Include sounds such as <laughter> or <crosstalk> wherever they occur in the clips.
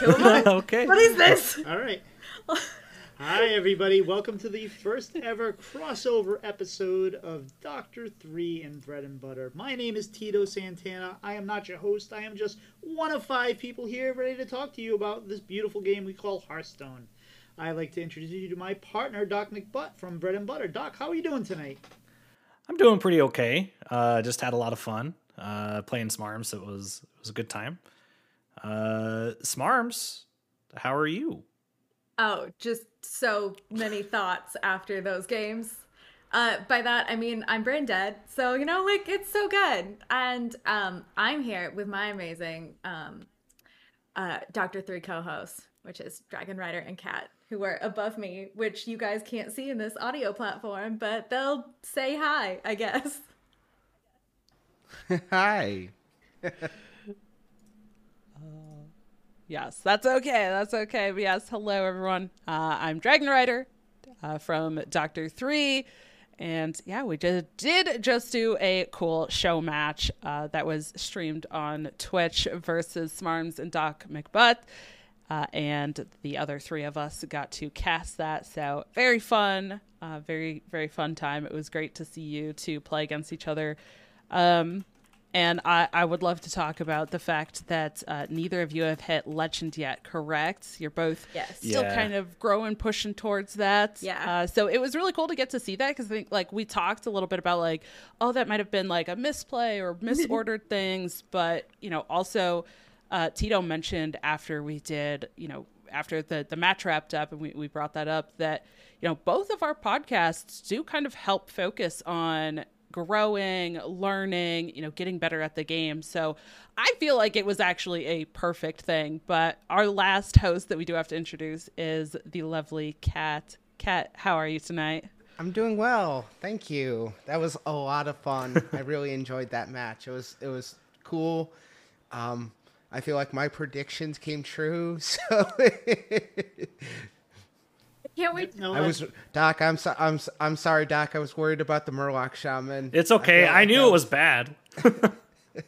Two of them. okay. What is this? All right. Hi, everybody. Welcome to the first ever crossover episode of Doctor 3 and Bread and Butter. My name is Tito Santana. I am not your host. I am just one of five people here ready to talk to you about this beautiful game we call Hearthstone. I'd like to introduce you to my partner, Doc McButt from Bread and Butter. Doc, how are you doing tonight? I'm doing pretty okay. Uh, just had a lot of fun uh, playing Smarms. It was it was a good time. Uh, Smarms, how are you? Oh, just so many <laughs> thoughts after those games. Uh, by that I mean I'm brain dead, so you know, like it's so good. And um, I'm here with my amazing um, uh, Doctor Three co-hosts, which is Dragon Rider and Cat, who are above me, which you guys can't see in this audio platform, but they'll say hi, I guess. <laughs> Hi. <laughs> Yes, that's okay. That's okay. But yes, hello everyone. Uh, I'm Dragon Rider uh, from Doctor Three, and yeah, we just did just do a cool show match uh, that was streamed on Twitch versus Smarms and Doc McButt. Uh, and the other three of us got to cast that. So very fun, uh, very very fun time. It was great to see you two play against each other. Um, and I, I would love to talk about the fact that uh, neither of you have hit legend yet, correct? You're both Yes. still Yeah. kind of growing, pushing towards that. Yeah. Uh, so it was really cool to get to see that because I think like we talked a little bit about like, oh, that might have been like a misplay or <laughs> misordered things, but you know, also uh, Tito mentioned after we did, you know, after the the match wrapped up and we, we brought that up that you know both of our podcasts do kind of help focus on growing learning you know getting better at the game so i feel like it was actually a perfect thing but our last host that we do have to introduce is the lovely kat kat how are you tonight I'm doing well. Thank you. That was a lot of fun. I <laughs> really enjoyed that match. It was it was cool. Um I feel like my predictions came true. <laughs> So Can't wait. No, I was Doc, I'm so, I'm I'm sorry Doc. I was worried about the Murloc shaman. It's okay. feel I, knew that it was bad. <laughs>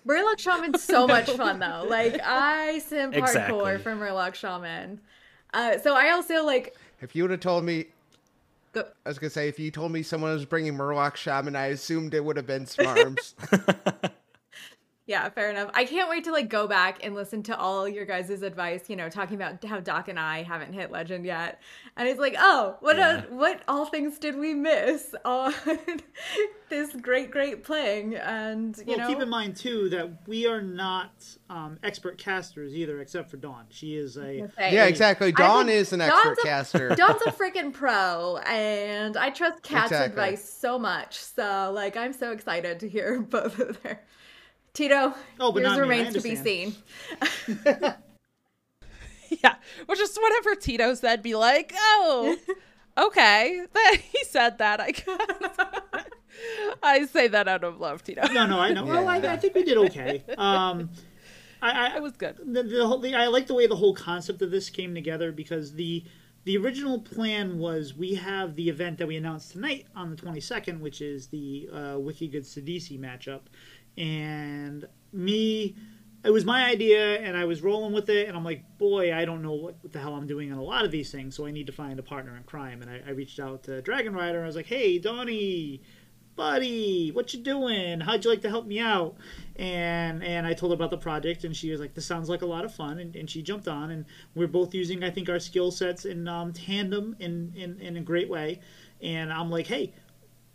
Murloc Shaman's so <laughs> much fun though. Like I simp Exactly. hardcore for Murloc Shaman. Uh, so I also like If you would have told me go, I was gonna say if you told me someone was bringing Murloc shaman, I assumed it would have been Smarms. <laughs> Yeah, fair enough. I can't wait to like go back and listen to all your guys' advice, you know, talking about how Doc and I haven't hit legend yet. And it's like, oh, what Yeah. a, what all things did we miss <laughs> on this great, great playing? And you well, know, keep in mind too that we are not um, expert casters either, except for Dawn. She is a say, yeah, exactly. Dawn is an Dawn's expert a- caster. <laughs> Dawn's a freaking pro, and I trust Kat's Exactly. advice so much. So, like, I'm so excited to hear <laughs> both of their. Tito, Oh, but yours not me, remains to be seen. understand. <laughs> yeah or just whatever tito said be like oh okay <laughs> that he said that i guess <laughs> i say that out of love tito no, no, I know. Well, I, I think we did okay. Um, I, I, it was good the, the whole the, I like the way the whole concept of this came together because the the original plan was we have the event that we announced tonight on the 22nd, which is the uh, Wiki Good Sidisi matchup, and me. It was my idea, and I was rolling with it, and I'm like, boy, I don't know what, what the hell I'm doing on a lot of these things, so I need to find a partner in crime. And I, I reached out to Dragon Rider. I was like, hey, Donnie, buddy, what you doing? How'd you like to help me out? And and I told her about the project, and she was like, this sounds like a lot of fun, and, and she jumped on, and we're both using, I think, our skill sets in um, tandem in, in in a great way. And I'm like, hey,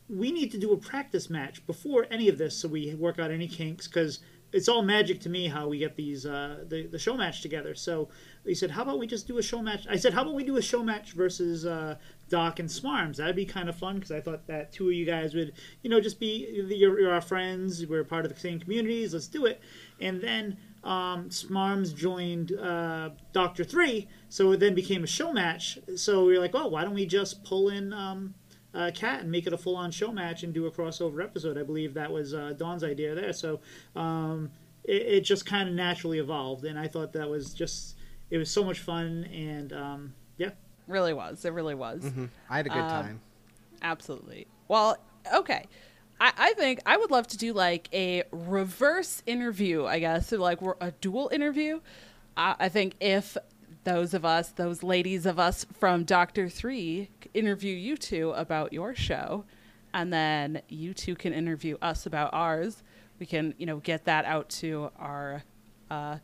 we need to do a practice match before any of this, so we work out any kinks, because it's all magic to me how we get these uh, the the show match together. So he said, "How about we just do a show match?" I said, "How about we do a show match versus uh, Doc and Smarms? That'd be kind of fun because I thought that two of you guys would, you know, just be you're, you're our friends. We're part of the same communities. Let's do it." And then um, Smarms joined uh, Doctor Three, so it then became a show match. So we were like, "Oh, why don't we just pull in?" Um, uh, Cat and make it a full-on show match and do a crossover episode. I believe that was uh, Dawn's idea there. So um, it, it just kind of naturally evolved, and I thought that was just it was so much fun, and um, yeah, really was it really was I had a good Um, time. Absolutely. Well, okay. I, I think I would love to do like a reverse interview, I guess, so like we're a dual interview. I, I think if those of us, those ladies of us from Doctor Three, interview you two about your show, and then you two can interview us about ours. We can, you know, get that out to our. Uh,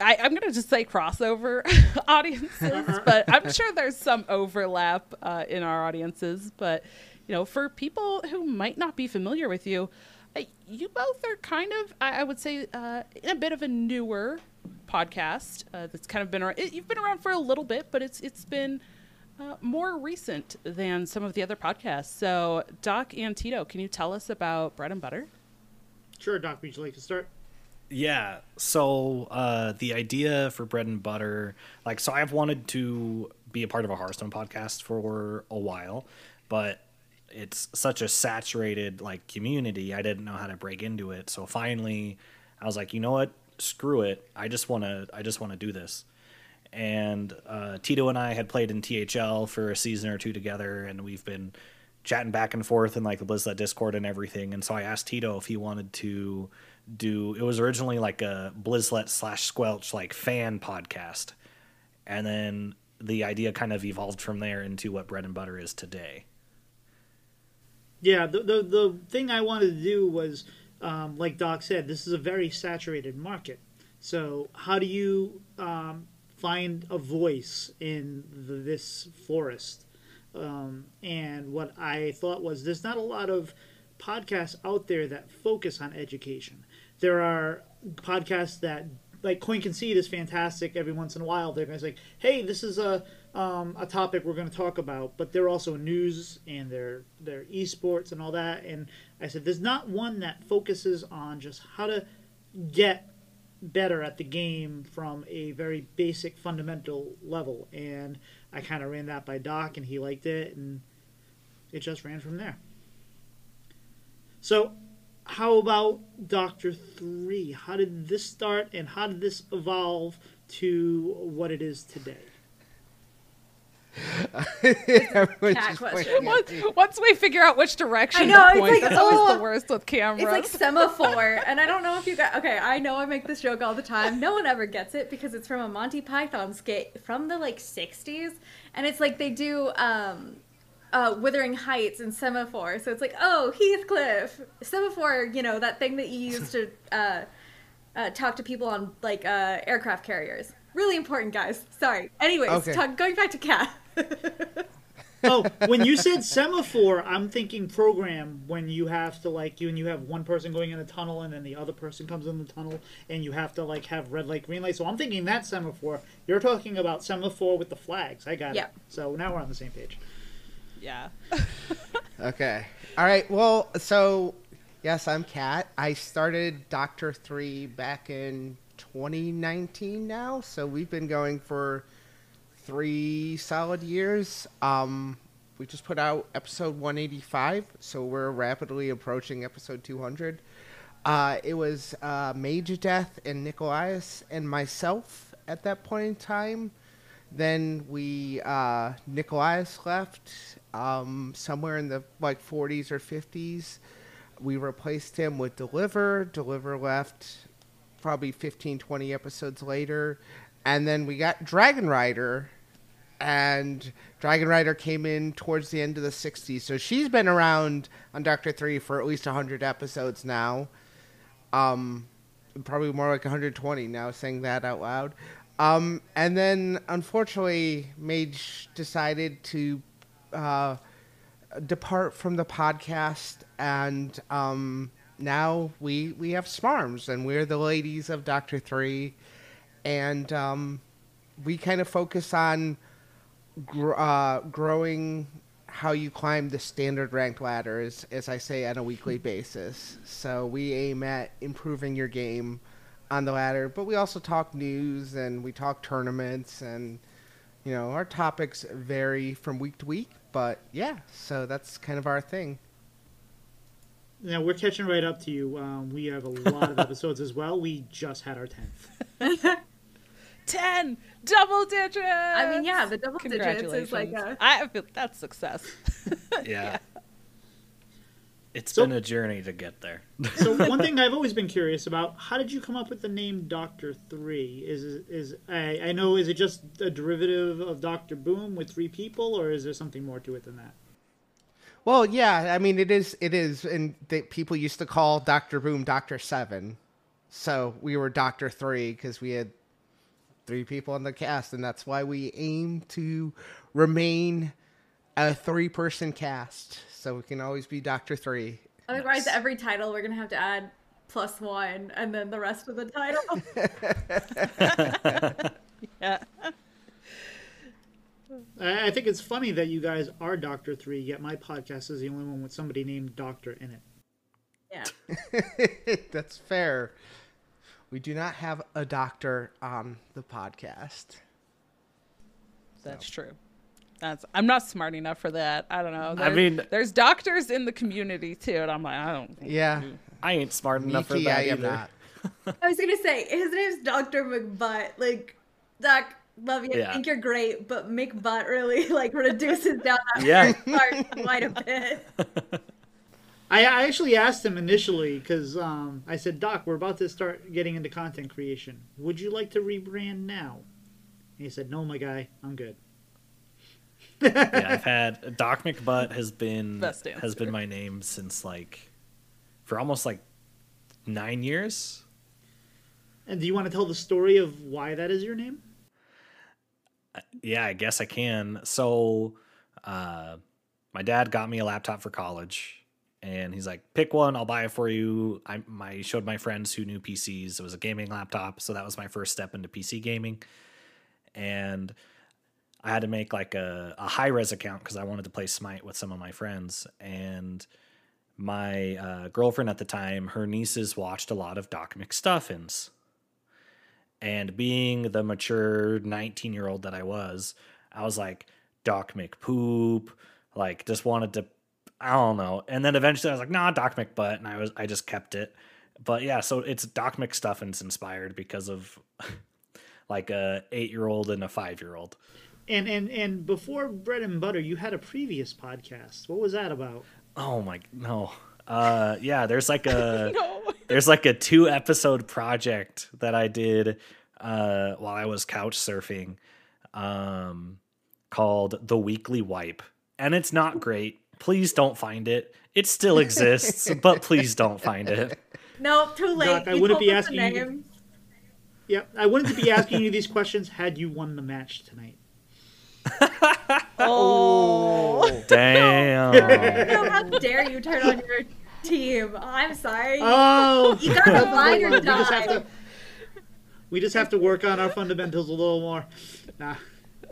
I, I'm gonna just say crossover <laughs> audiences, but I'm sure there's some overlap uh, in our audiences. But you know, for people who might not be familiar with you, you both are kind of, I, I would say, uh, in a bit of a newer podcast uh, that's kind of been around. It, you've been around for a little bit, but it's it's been uh, more recent than some of the other podcasts. So, Doc and Tito, can you tell us about Bread and Butter? Sure, Doc. Would you like to start? Yeah. So uh, the idea for bread and butter, like, so I've wanted to be a part of a Hearthstone podcast for a while, but it's such a saturated like community. I didn't know how to break into it. So finally, I was like, you know what? Screw it. I just want to. I just want to do this. And uh, Tito and I had played in THL for a season or two together, and we've been chatting back and forth in like the Blizzlet Discord and everything. And so I asked Tito if he wanted to do. It was originally like a Blizzlet slash Squelch like fan podcast, and then the idea kind of evolved from there into what bread and butter is today. Yeah, the the, the thing I wanted to do was, um, like Doc said, this is a very saturated market. So how do you um, find a voice in the, this forest? Um, and what I thought was there's not a lot of podcasts out there that focus on education. There are podcasts that like Coin Concede is fantastic. Every once in a while, they're going to say, "Hey, this is a um, a topic we're going to talk about," but they're also news and they're they're esports and all that. And I said, "There's not one that focuses on just how to get better at the game from a very basic fundamental level." And I kind of ran that by Doc, and he liked it, and it just ran from there. So how about Doctor Three? How did this start, and how did this evolve to what it is today? Everyone's Cat just question. pointing at <laughs> Once, once we figure out which direction I know, to it's point, like, that's always oh, the worst with cameras. It's like semaphore, and I don't know if you got. Okay, I know I make this joke all the time. No one ever gets it because it's from a Monty Python skit from the like '60s, and it's like they do um, uh, Wuthering Heights and semaphore. So it's like, oh, Heathcliff, semaphore. You know that thing that you use to uh, uh, talk to people on like uh, aircraft carriers. Really important, guys. Sorry. Anyways, Okay. talk, going back to cat. <laughs> Oh, when you said semaphore, I'm thinking program when you have to like you and you have one person going in a tunnel and then the other person comes in the tunnel and you have to like have red light, green light. So I'm thinking that semaphore. You're talking about semaphore with the flags. I got Yeah. it. So now we're on the same page. yeah. <laughs> Okay. All right. Well, so yes, I'm Kat. I started Doctor Three back in 2019 now, so we've been going for three solid years. Um, we just put out episode 185, so we're rapidly approaching episode 200. Uh, it was uh, Mage Death and Nikolaius and myself at that point in time. Then we uh, left um, somewhere in the like 40s or 50s. We replaced him with Deliver. Deliver left probably 15, 20 episodes later. And then we got Dragon Rider. And Dragon Rider came in towards the end of the 60s. So she's been around on Doctor 3 for at least 100 episodes now. Um, probably more like 120 now saying that out loud. Um, and then unfortunately, Mage decided to uh, depart from the podcast, and um, now we we have Smarms, and we're the ladies of Doctor Three, and um, we kind of focus on gr- uh, growing how you climb the standard ranked ladder, as, as I say, on a weekly basis. So we aim at improving your game on the ladder, but we also talk news and we talk tournaments and you know our topics vary from week to week. But yeah, so that's kind of our thing. Now we're catching right up to you. Um, we have a lot of <laughs> episodes as well. We just had our tenth. <laughs> 10 double digits. I mean, yeah, the double digits is like Congratulations. a. I feel that's success. <laughs> Yeah. It's So- been a journey to get there. So <laughs> one thing I've always been curious about: how did you come up with the name Doctor Three? Is is I, I know is it just a derivative of Doctor Boom with three people, or is there something more to it than that? Well, yeah, I mean it is it is and they, people used to call Doctor Boom Doctor 7. So we were Doctor 3 cuz we had three people in the cast and that's why we aim to remain a three-person cast. So we can always be Doctor 3. Otherwise, every title we're gonna have to add plus one, and then the rest of the title. <laughs> <laughs> Yeah. I, I think it's funny that you guys are Doctor Three, yet my podcast is the only one with somebody named Doctor in it. yeah. <laughs> that's fair. We do not have a doctor on the podcast. That's true. That's I'm not smart enough for that. I don't know. I mean- there's doctors in the community too, and I'm like, I don't. Yeah. I ain't smart enough for that I am either. not. I was gonna say his name's Doctor McButt. Like, Doc, love you. Yeah. think you're great, but McButt really like reduces down that Yeah. <laughs> part quite a bit. <laughs> I, I actually asked him initially because um, I said, Doc, we're about to start getting into content creation. Would you like to rebrand now? And he said, No, my guy, I'm good. yeah, I've <laughs> had Doc McButt has been has been my name since like for almost like nine years. And do you want to tell the story of why that is your name? Yeah, I guess I can. So, uh, my dad got me a laptop for college, and he's like, "Pick one, I'll buy it for you." I my showed my friends who knew PCs. It was a gaming laptop, so that was my first step into PC gaming, and I had to make like a, a Hi-Rez account because I wanted to play Smite with some of my friends, and my uh, girlfriend at the time, her nieces watched a lot of Doc McStuffins. And being the mature 19 year old that I was, I was like, Doc McPoop, like just wanted to, I don't know. And then eventually I was like, nah, Doc McButt. And I was, I just kept it. But yeah, so it's Doc McStuffins inspired because of <laughs> like a eight year old and a five year old. And and and before bread and butter, you had a previous podcast. What was that about? Oh my, no. Uh, yeah, there's like a, <laughs> No. there's like a two episode project that I did uh, while I was couch surfing um, called The Weekly Wipe. And it's not great. Please don't find it. It still exists, <laughs> but please don't find it. No, too late. Doc, I You wouldn't told be us the asking you- name. Yep, I wouldn't be asking you these questions had you won the match tonight. <laughs> Oh. oh. Damn. <laughs> No, how dare you turn on your team? I'm sorry. Oh, you gotta ride or we just have die. to. We just have to work on our fundamentals a little more. Nah,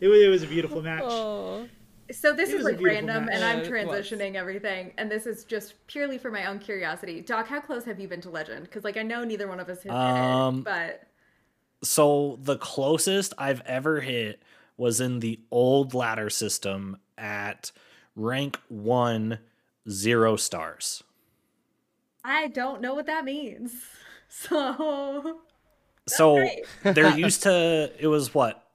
it was, it was a beautiful match. Oh. So this is was like random, match. and I'm Yeah, it was. transitioning everything, and this is just purely for my own curiosity. Doc, how close have you been to Legend? Because like I know neither one of us has Um, hit it, but So the closest I've ever hit was in the old ladder system at rank one, zero stars. I don't know what that means. <laughs> So So great. there <laughs> used to it was what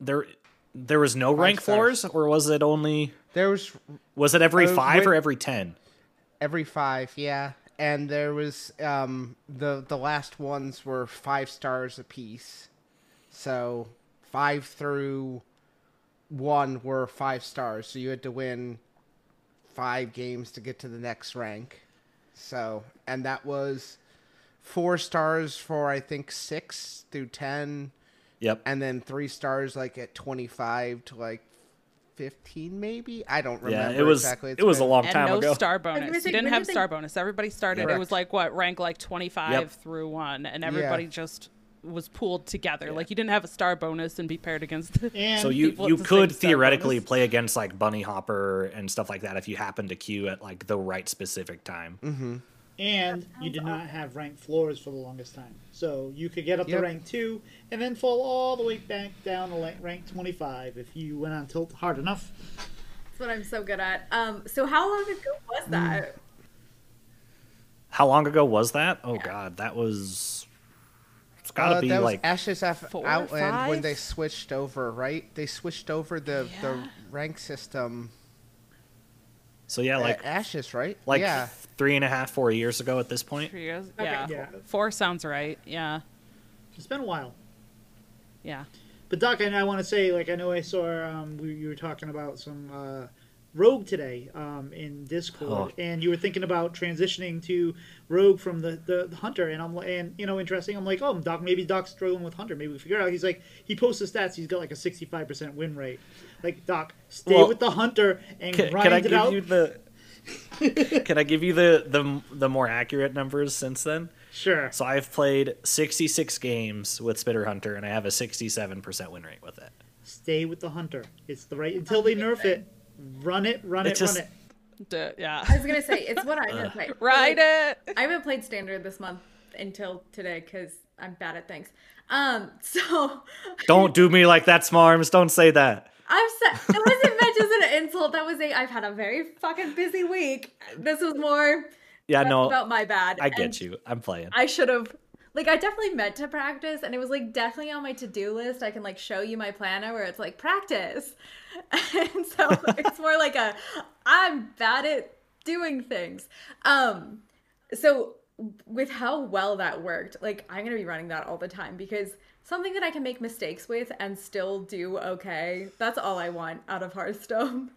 there there was no rank stars. floors or was it only There was was it every Uh, five or every ten? Every five, yeah. And there was um the the last ones were five stars apiece. So five through one were five stars. So you had to win five games to get to the next rank. So and that was four stars for I think six through ten, Yep. and then three stars like at twenty five to like fifteen maybe. I don't remember yeah, it was exactly. It's it was a been- long And time no ago. star gonna bonus. say, You didn't have did they- star bonus. Everybody started. It was like what rank like twenty five Yep. through one, and everybody Yeah. just was pooled together. Like you didn't have a star bonus and be paired against. The, so you you the could theoretically bonus. play against like BunnyHoppor and stuff like that if you happen to queue at like the right specific time. Mm-hmm. And you did not have rank floors for the longest time. So you could get up Yep. to rank two and then fall all the way back down to rank twenty five if you went on tilt hard enough. that's what I'm so good at. Um, so how long ago was Mm. that? How long ago was that? Oh god, that was it's got to Uh, be that was like Ashes F four, Outland when they switched over, right? They switched over the the rank system. So yeah, like Uh, Ashes, right? like yeah. three and a half, four years ago at this point. Three years? Okay. Yeah. Yeah. Four sounds right. Yeah. It's been a while. Yeah. But Doc, and I want to say, like, I know I saw um, we, you were talking about some uh, Rogue today um, in Discord, Oh. and you were thinking about transitioning to Rogue from the, the, the Hunter, and I'm and you know, interesting. I'm like, oh, Doc, maybe Doc's struggling with Hunter. Maybe we figure out. He's like, he posts the stats. He's got like a 65 percent win rate. Like, Doc, stay Well, with the Hunter and Can, grind can I it give out. you the? <laughs> can I give you the, the the more accurate numbers since then? Sure. So I've played 66 games with Spitter Hunter, and I have a 67% win rate with it. Stay with the Hunter. It's the right until they nerf it. Run it, run It it, just- run it. D- yeah. I was gonna say it's what I'm gonna play. Ride it. I haven't played standard this month until today because I'm bad at things. Um, <laughs> so Don't do me like that, Smarms. Don't say that. I'm sa- it wasn't meant as an insult. That was a I've had a very fucking busy week. This was more Yeah, no, about my bad. I get and you. I'm playing. I should have like I definitely meant to practice and it was like definitely on my to-do list. I can like show you my planner where it's like practice. <laughs> And so <laughs> it's more like a I'm bad at doing things. Um so with how well that worked, like I'm going to be running that all the time because something that I can make mistakes with and still do okay. That's all I want out of Hearthstone.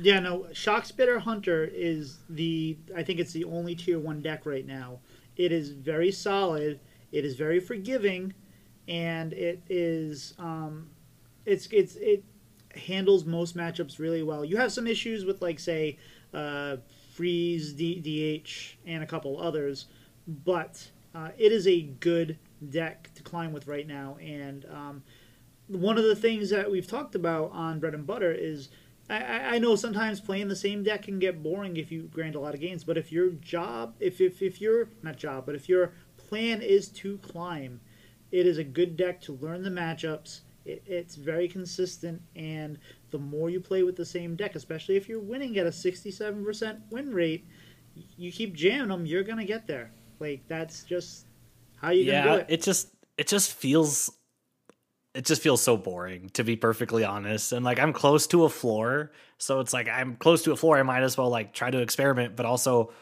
Yeah, no, Shockspitter Hunter is the I think it's the only tier one deck right now. It is very solid, it is very forgiving, and it is um it's it's it handles most matchups really well. You have some issues with like say uh freeze D- DH and a couple others, but uh, it is a good deck to climb with right now and um one of the things that we've talked about on bread and butter is I, I know sometimes playing the same deck can get boring if you grind a lot of games, but if your job, if if if your not job, but if your plan is to climb, it is a good deck to learn the matchups. It, it's very consistent, and the more you play with the same deck, especially if you're winning at a 67% win rate, you keep jamming them, you're gonna get there. Like that's just how you gonna do it. it just it just feels it just feels so boring to be perfectly honest. And like I'm close to a floor, so it's like I'm close to a floor. I might as well like try to experiment, but also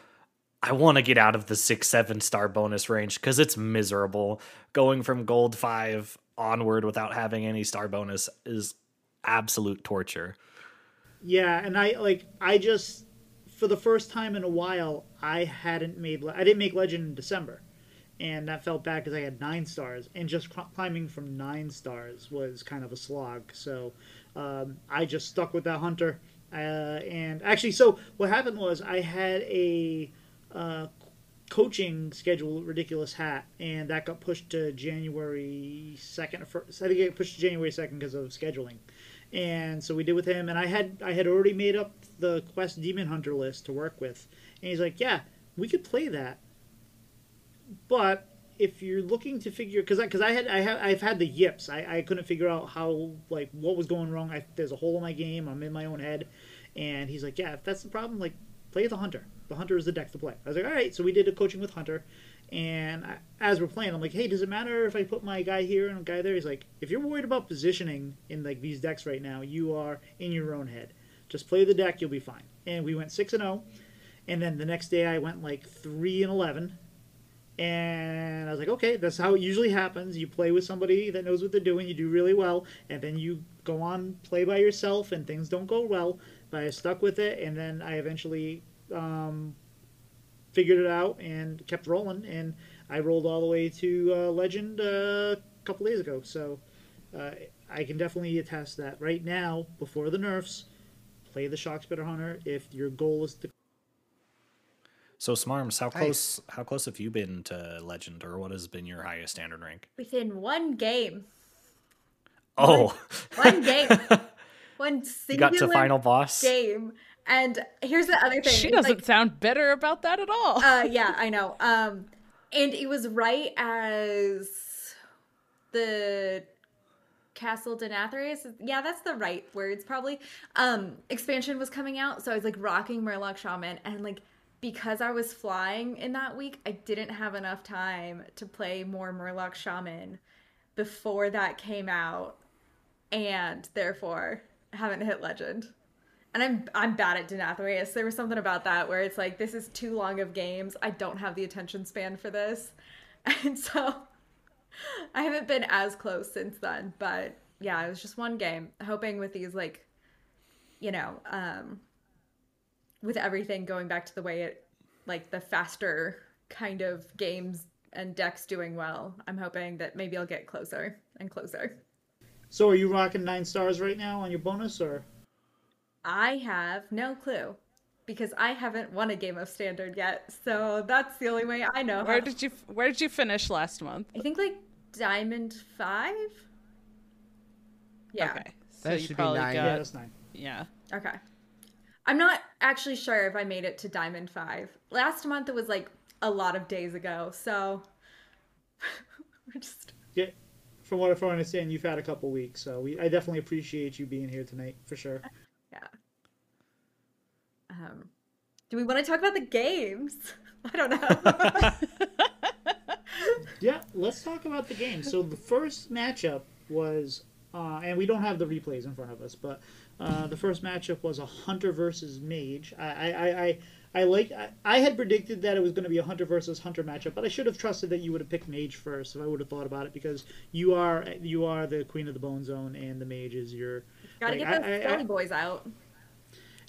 I want to get out of the six seven star bonus range because it's miserable. Going from gold five onward without having any star bonus is absolute torture. Yeah, and I like I just for the first time in a while I hadn't made I didn't make legend in December, and that felt bad because I had nine stars, and just cl- climbing from nine stars was kind of a slog. So um, I just stuck with that hunter, uh, and actually, so what happened was I had a uh, coaching schedule ridiculous hat, and that got pushed to January second. I think it pushed to January second because of scheduling and so we did with him and i had i had already made up the quest demon hunter list to work with and he's like yeah we could play that but if you're looking to figure because I, cause I had I have I've had the yips. I, I couldn't figure out how like what was going wrong. I, there's a hole in my game. I'm in my own head. And he's like yeah if that's the problem like play the hunter. The hunter is the deck to play. I was like all right so we did a coaching with hunter. And I, as we're playing, I'm like, hey, does it matter if I put my guy here and a guy there? He's like, if you're worried about positioning in like these decks right now, you are in your own head. Just play the deck, you'll be fine. And we went six and zero, and then the next day I went like three and eleven, and I was like, okay, that's how it usually happens. You play with somebody that knows what they're doing, you do really well, and then you go on play by yourself, and things don't go well. But I stuck with it, and then I eventually um, figured it out and kept rolling. And I rolled all the way to uh, Legend uh, a couple days ago. So uh, I can definitely attest that right now, before the nerfs, play the Shockspitter Hunter if your goal is to. So Smarms, how Nice. close how close have you been to legend, or what has been your highest standard rank? Within one game. Oh, One game. <laughs> one you singular got to final boss. game. And here's the other thing. She it's doesn't like- sound bitter about that at all. uh <laughs> yeah i know um and it was right as the castle denathrius yeah that's the right words probably um expansion was coming out so i was like rocking murloc shaman and like because i was flying in that week i didn't have enough time to play more murloc shaman before that came out and therefore haven't hit legend and I'm I'm bad at Denathrius. There was something about that where it's like this is too long of games. I don't have the attention span for this, <laughs> and so I haven't been as close since then. But yeah, it was just one game. Hoping with these like, you know, um, with everything going back to the way it, like the faster kind of games and decks doing well. I'm hoping that maybe I'll get closer and closer. So are you rocking nine stars right now on your bonus, or? I have no clue because I haven't won a game of standard yet. So that's the only way I know. Where how- did you Where did you finish last month? I think like diamond five. Yeah. Okay, so That you should be probably nine. Yeah, got that's nine. yeah. Okay. I'm not actually sure if I made it to diamond five. Last month it was like a lot of days ago. So <laughs> we're just Yeah, from what I understand, you've had a couple weeks, so we I definitely appreciate you being here tonight for sure. <laughs> yeah. Um, do we want to talk about the games? <laughs> I don't know. Yeah, let's talk about the game. So the first matchup was, uh, and we don't have the replays in front of us, but uh, the first matchup was a hunter versus mage. I I I, I, like I, I had predicted that it was going to be a hunter versus hunter matchup, but I should have trusted that you would have picked mage first if I would have thought about it because you are you are the queen of the bone zone and the mage is your. Gotta like, get those I- I- boys out.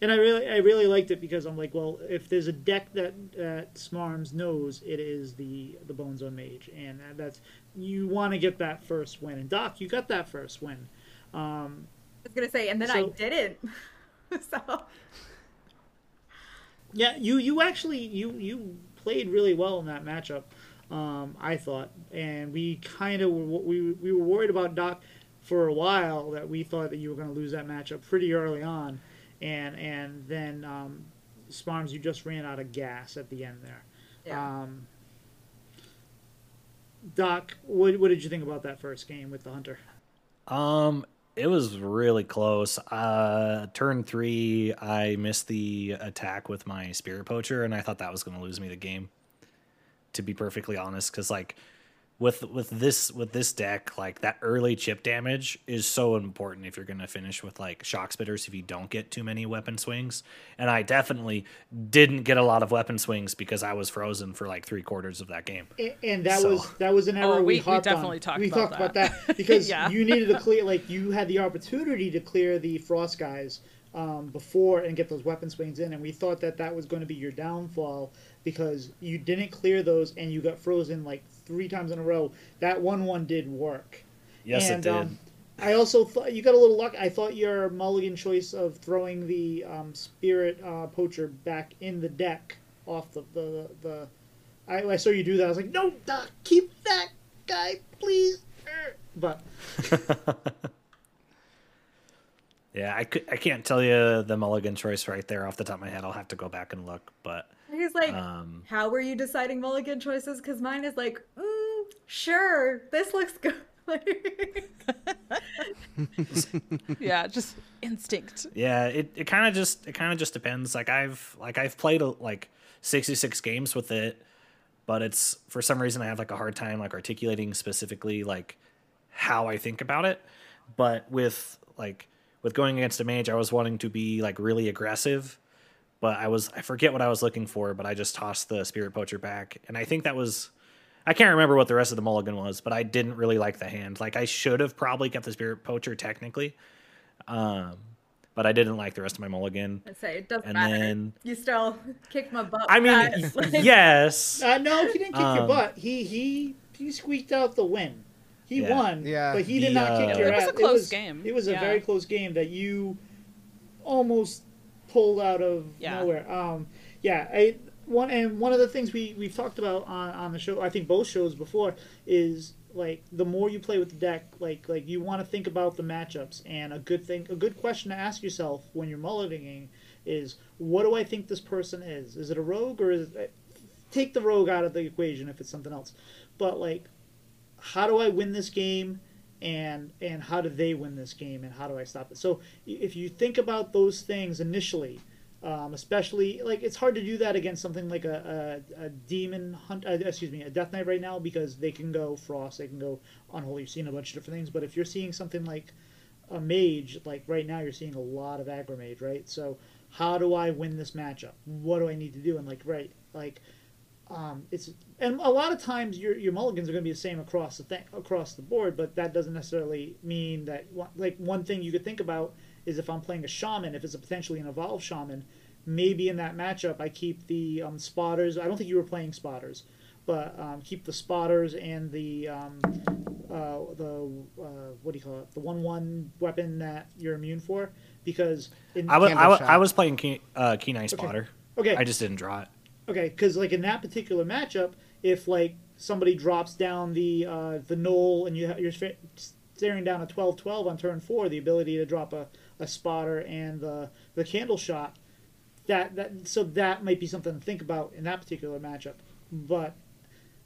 and I really, I really liked it because I'm like, well, if there's a deck that that Smarms knows, it is the the Bone Zone Mage, and that's you want to get that first win. And Doc, you got that first win. Um, was gonna say, and then I didn't. <laughs> so yeah, you you actually you you played really well in that matchup. Um, I thought, and we kind of were, we we were worried about Doc for a while that we thought that you were going to lose that matchup pretty early on, and and then um, Smarms, you just ran out of gas at the end there. yeah. Um, Doc, what, what did you think about that first game with the Hunter? Um, it was really close. Uh, turn three, I missed the attack with my spirit poacher, and I thought that was going to lose me the game. To be perfectly honest, because like with with this with this deck, like that early chip damage is so important if you're going to finish with like shock spitters. If you don't get too many weapon swings, and I definitely didn't get a lot of weapon swings because I was frozen for like three quarters of that game. A- And that So- was that was an error Oh, we, we- we definitely on. talked we about talked about that. that <laughs> because Yeah. you needed to clear like you had the opportunity to clear the frost guys um, before and get those weapon swings in, and we thought that that was going to be your downfall because you didn't clear those and you got frozen like three times in a row. That one one did work. Yes, and, it did. Um, I also thought you got a little luck. I thought your mulligan choice of throwing the um, spirit uh, poacher back in the deck off the the, the I, I saw you do that. I was like, no, Doc, keep that guy, please. But <laughs> Yeah, I could, I can't tell you the mulligan choice right there off the top of my head. I'll have to go back and look, but He's like, um, how were you deciding mulligan choices? Because mine is like, mm, sure, this looks good. <laughs> Yeah, just instinct. yeah, it, it kind of just it kind of just depends. Like I've like I've played like 66 games with it, but it's for some reason I have like a hard time like articulating specifically like how I think about it. But with like with going against a mage, I was wanting to be like really aggressive, but I was I forget what I was looking for, but I just tossed the spirit poacher back, and I think that was I can't remember what the rest of the mulligan was, but I didn't really like the hand. Like I should have probably kept the spirit poacher technically, um, but I didn't like the rest of my mulligan. I say it doesn't And matter. then- You still kicked my butt. I mean, that. Like, <laughs> yes, uh, no, he didn't kick your Um, butt. He he he squeaked out the win. He Yeah. won, Yeah. but he did The, not kick uh, your It was ass. a close game. It was a Yeah. very close game that you almost pulled out of Yeah. nowhere. Um, yeah, I, one and one of the things we we've talked about on, on the show, I think both shows before, is like the more you play with the deck, like like you want to think about the matchups. And a good thing, a good question to ask yourself when you're mulliganing is, what do I think this person is? Is it a rogue or is it, take the rogue out of the equation if it's something else? But like, how do I win this game? And and how do they win this game and how do I stop it? So if you think about those things initially, um, especially like it's hard to do that against something like a, a, a demon hunt, uh, excuse me, a death knight right now because they can go frost, they can go unholy. You've seen a bunch of different things, but if you're seeing something like a mage, like right now, you're seeing a lot of aggro mage, right? So how do I win this matchup? What do I need to do? And like, right, like, um, it's and a lot of times your your mulligans are going to be the same across the thing across the board, but that doesn't necessarily mean that like one thing you could think about is if I'm playing a shaman, if it's a potentially an evolved shaman, maybe in that matchup I keep the um, spotters. I don't think you were playing spotters, but um, keep the spotters and the um, uh, the uh, what do you call it? The one one weapon that you're immune for because in, I was I, Candle wa- shot. I was playing Keen, uh, Keen Eye Spotter. Okay. I just didn't draw it. Okay, because like in that particular matchup, if like somebody drops down the uh, the knoll and you ha- you're staring down a 12-12 on turn four, the ability to drop a, a spotter and the the candle shot, that that so that might be something to think about in that particular matchup. But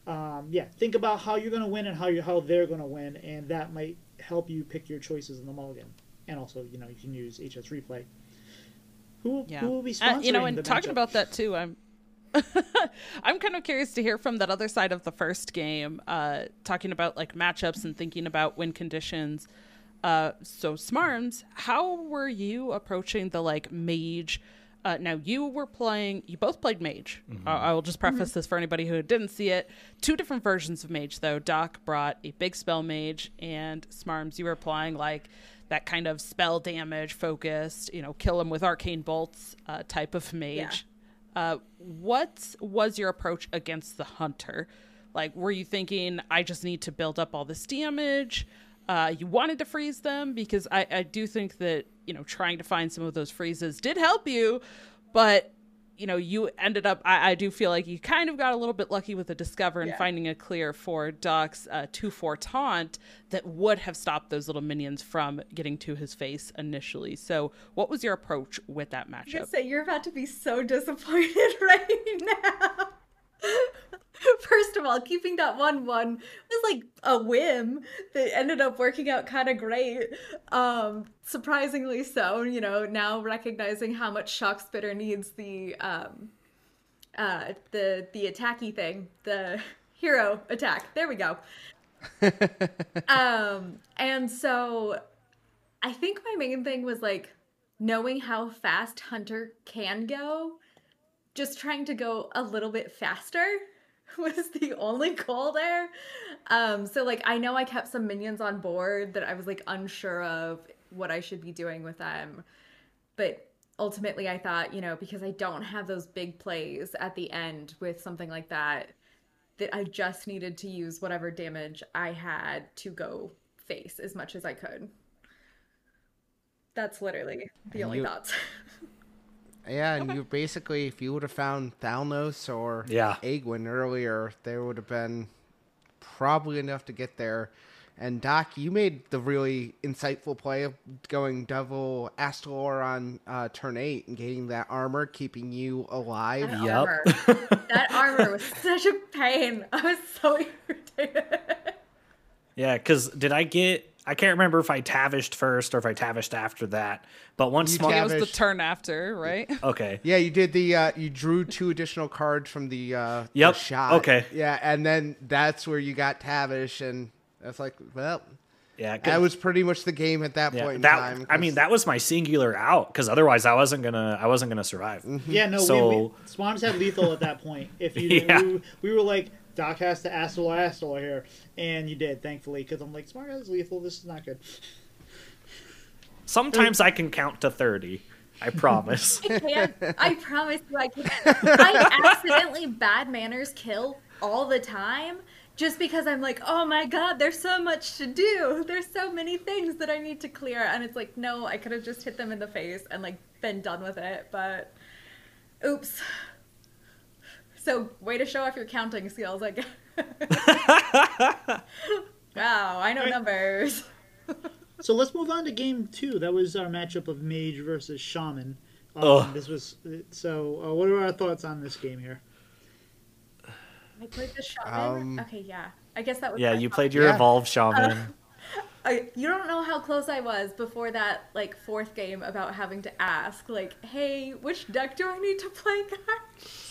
um, yeah, think about how you're going to win and how you how they're going to win, and that might help you pick your choices in the mulligan. And also, you know, you can use HS replay. Who, Yeah. who will be sponsoring Uh, you know, and talking matchup? about that too, I'm <laughs> I'm kind of curious to hear from that other side of the first game, uh, talking about like matchups and thinking about win conditions. Uh, so Smarms, how were you approaching the like mage? Uh, now you were playing. You both played mage. I I will just preface this for anybody who didn't see it. Two different versions of mage, though. Doc brought a big spell mage, and Smarms, you were applying like that kind of spell damage focused. You know, kill him with arcane bolts uh, type of mage. Uh, what was your approach against the hunter? Like, were you thinking, I just need to build up all this damage? Uh, you wanted to freeze them because I, I do think that, you know, trying to find some of those freezes did help you, but, you know, you ended up, I, I do feel like you kind of got a little bit lucky with the discover and Yeah. finding a clear for Doc's uh, 2 4 taunt that would have stopped those little minions from getting to his face initially. So, what was your approach with that I matchup? gonna say you're about to be so disappointed <laughs> right now. <laughs> First of all, keeping that one one was like a whim that ended up working out kind of great. Um, surprisingly so, you know, now recognizing how much Shock Spitter needs the um uh the the attacky thing, the <laughs> hero attack. There we go. <laughs> um and so I think my main thing was like knowing how fast Hunter can go, just trying to go a little bit faster <laughs> was the only goal there. Um, so like I know I kept some minions on board that I was like unsure of what I should be doing with them. But ultimately I thought, you know, because I don't have those big plays at the end with something like that, that I just needed to use whatever damage I had to go face as much as I could. That's literally the And only you- thoughts. <laughs> Yeah, and you basically, if you would have found Thalnos or Yeah. Aegwynn earlier, there would have been probably enough to get there. And Doc, you made the really insightful play of going Devil Astalor on uh, turn eight and getting that armor, keeping you alive. That Yep. armor. <laughs> that armor was such a pain. I was so <laughs> irritated. Yeah, because did I get? I can't remember if I tavished first or if I tavished after that. But once You smart, it was the turn after, right? <laughs> okay, Yeah, you did the. Uh, you drew two additional cards from the, uh, the Yep, shot. okay. Yeah, and then that's where you got Tavish, and that's like, well, yeah, 'cause- that was pretty much the game at that yeah, point in that. time. I mean, that was my singular out because otherwise I wasn't gonna. I wasn't gonna survive. Yeah, no, So- we, we, Smarms had lethal at that point. If you, <laughs> Yeah. we, we were like, Doc has to Astral Astral here, and you did, thankfully, because I'm like, Smarms has lethal. This is not good. Sometimes I can count to thirty. I promise. <laughs> I can't. I promise you, I can. I accidentally bad manners kill all the time. Just because I'm like, oh my god, there's so much to do. There's so many things that I need to clear, and it's like, no, I could have just hit them in the face and like been done with it. But, oops. So, way to show off your counting skills, I guess. <laughs> wow, I know numbers. <laughs> So let's move on to game two. That was our matchup of Mage versus Shaman. Um, Ugh. this was so. Uh, what are our thoughts on this game here? I played the shaman. Um, okay, yeah. I guess that was. yeah, you fault. played your Yeah. evolved shaman. <laughs> I, you don't know how close I was before that like fourth game about having to ask like, "Hey, which deck do I need to play, guys?"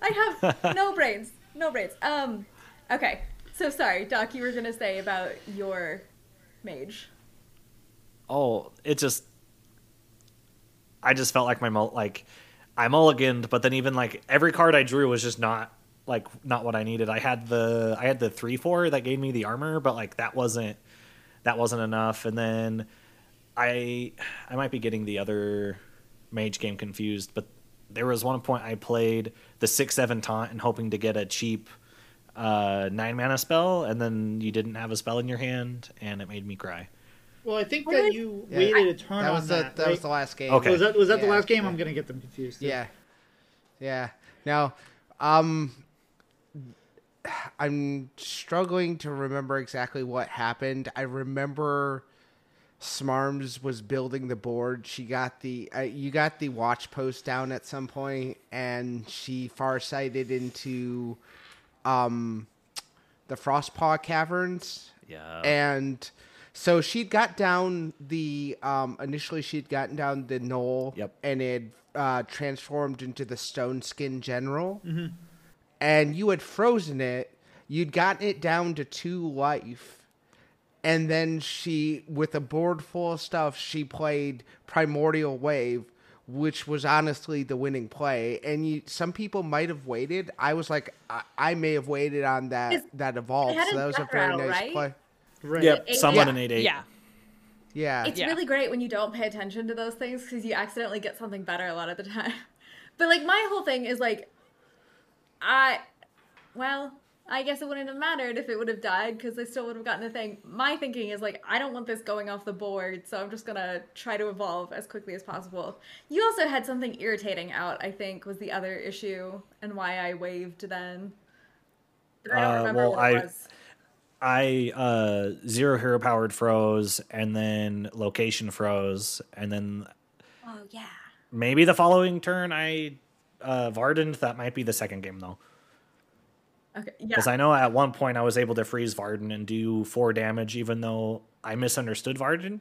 I have no brains, no brains. Um, okay. So sorry, Doc. You were gonna say about your mage. oh, it just I just felt like my mul- like I mulliganed, but then even like every card I drew was just not like not what I needed. I had the I had the three four that gave me the armor, but like that wasn't that wasn't enough. And then I I might be getting the other mage game confused, but there was one point I played the six seven taunt and hoping to get a cheap uh, nine mana spell, and then you didn't have a spell in your hand, and it made me cry. Well, I think Really? that you Yeah. waited a turn That on was the that. that right? was the last game. Okay. Was that was that the last game? yeah. I'm gonna get them confused. Yeah. Yeah. Now, um I'm struggling to remember exactly what happened. I remember Smarms was building the board. She got the uh, you got the watch post down at some point and she farsighted into um the Frostpaw Caverns Yeah. and so she'd got down the um initially she'd gotten down the knoll Yep. and it uh transformed into the stone skin general and you had frozen it you'd gotten it down to two life and then she with a board full of stuff she played primordial wave which was honestly the winning play and you some people might have waited i was like i, I may have waited on that that evolved had so that was a very rattle, nice right? play Right. Yep. Eight- Someone Yeah. in eight eight. Yeah. yeah It's Yeah. really great when you don't pay attention to those things because you accidentally get something better a lot of the <laughs> time. But like my whole thing is like, I, well, I guess it wouldn't have mattered if it would have died because I still would have gotten the thing. My thinking is like, I don't want this going off the board, so I'm just gonna try to evolve as quickly as possible. You also had something irritating out, I think, was the other issue and why I waved then. But I don't Uh, remember well, what it I- was. I uh zero hero powered froze and then location froze and then Oh yeah. maybe the following turn I uh Vardened. That might be the second game though. Okay. Yeah. Because I know at one point I was able to freeze Varden and do four damage even though I misunderstood Varden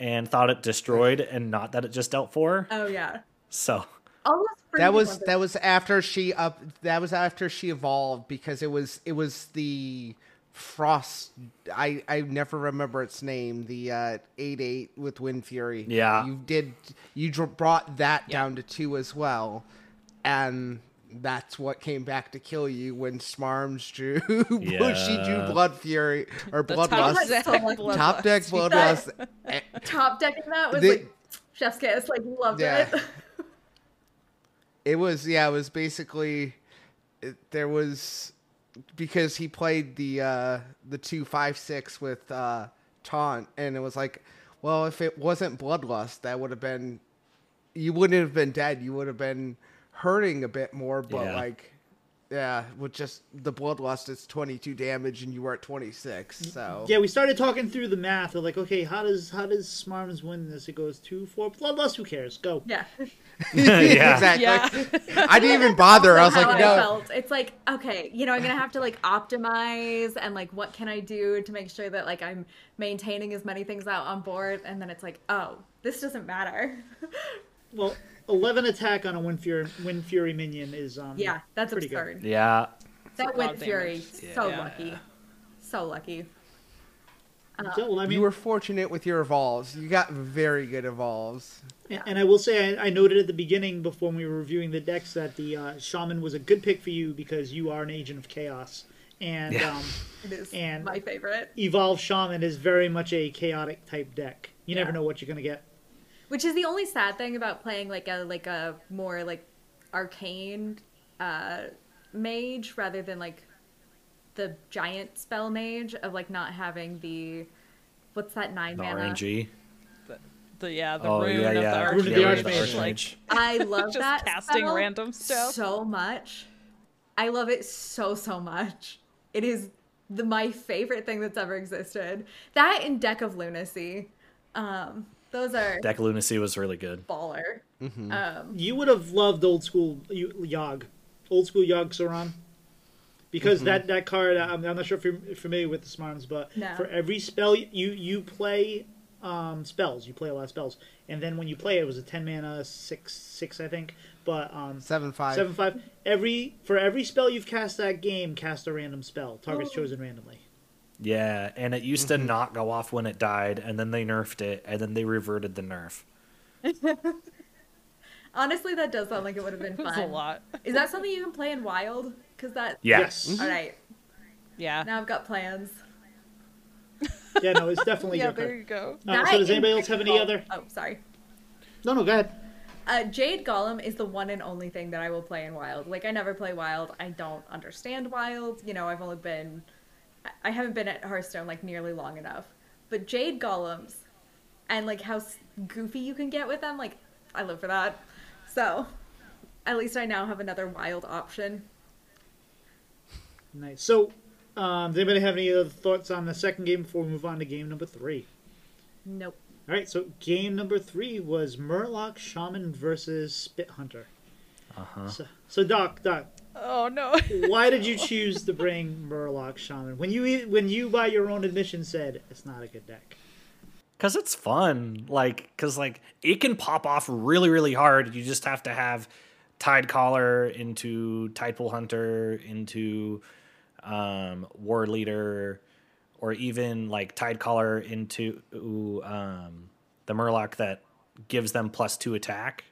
and thought it destroyed and not that it just dealt four. Oh yeah. So Almost that was freezing that was after she up that was after she evolved because it was it was the frost i i never remember its name the uh 8-8 with wind fury Yeah. you did you dr- brought that down to two as well and that's what came back to kill you when smarms drew <laughs> she drew blood fury or The bloodlust top deck So much bloodlust. top deck bloodlust top decking that was The- like chef's kiss like loved Yeah. it. <laughs> It was yeah, it was basically it, there was because he played the uh the two five six with uh taunt and it was like well if it wasn't bloodlust that would have been you wouldn't have been dead. You would have been hurting a bit more but Yeah. like yeah with just the bloodlust it's 22 damage and you were at 26 so Yeah, we started talking through the math of like, okay, how does how does Smarms win this? It goes two, four, bloodlust. Who cares? Go. yeah <laughs> <laughs> <laughs> Yeah. exactly Yeah. i didn't even bother i was like no felt. it's like okay you know i'm gonna have to like optimize and like what can i do to make sure that like i'm maintaining as many things out on board and then it's like oh this doesn't matter Well, eleven attack on a Wind Fury Wind Fury minion is um yeah that's pretty good. Yeah. that lot wind fury damage. so Yeah. lucky so lucky So, well, I mean, you were fortunate with your evolves you got very good evolves And, and I will say, I, I noted at the beginning before we were reviewing the decks that the uh, shaman was a good pick for you because you are an agent of chaos, and Yeah. um, <laughs> it is And- my favorite evolve shaman is very much a chaotic type deck. You never know what you're gonna get. Which is the only sad thing about playing like a like a more like arcane uh mage rather than like the giant spell mage of like not having the what's that nine The mana? RNG. The yeah, the Oh rune yeah, of yeah. the Rune of the archmage. Archmage. Like, I <laughs> love Just that casting spell random stuff. so much. I love it so so much. It is the my favorite thing that's ever existed. That in Deck of Lunacy. Um those are Deck Lunacy was really good. baller. Mm-hmm. Um You would have loved old school y- Yogg, old school Yogg Saron, because that that card. I'm, I'm not sure if you're familiar with the Smarms, but No. for every spell you you play um, spells, you play a lot of spells, and then when you play it, it was a ten mana six six I think, but um, 7-5. Every for every spell you've cast that game, cast a random spell. Targets Oh. chosen randomly. Yeah, and it used to not go off when it died, and then they nerfed it, and then they reverted the nerf. <laughs> Honestly, that does sound like it would have been <laughs> fun. a lot. Is that something you can play in Wild? Because that. Yeah. Yes. All right. Yeah. Now I've got plans. <laughs> Yeah, no, it's definitely yeah, good. there you go. Uh, so does anybody else have any Pitfall- other? Oh, sorry. No, no, go ahead. Uh, Jade Golem is the one and only thing that I will play in Wild. Like I never play Wild. I don't understand Wild. You know, I've only been, I- I haven't been at Hearthstone like nearly long enough. But Jade Golems, and like how goofy you can get with them, like I live for that. So, at least I now have another Wild option. Nice. So, um, does anybody have any other thoughts on the second game before we move on to game number three? Nope. All right, so game number three was Murloc Shaman versus Spit Hunter. Uh-huh. So, so Doc, Doc, Oh no. why did you choose to bring Murloc Shaman when you when you by your own admission said it's not a good deck? Cause it's fun, like, cause like it can pop off really, really hard. You just have to have Tide Caller into Tidepool Hunter into um, War Leader, or even like Tide Caller into um, the Murloc that gives them plus two attack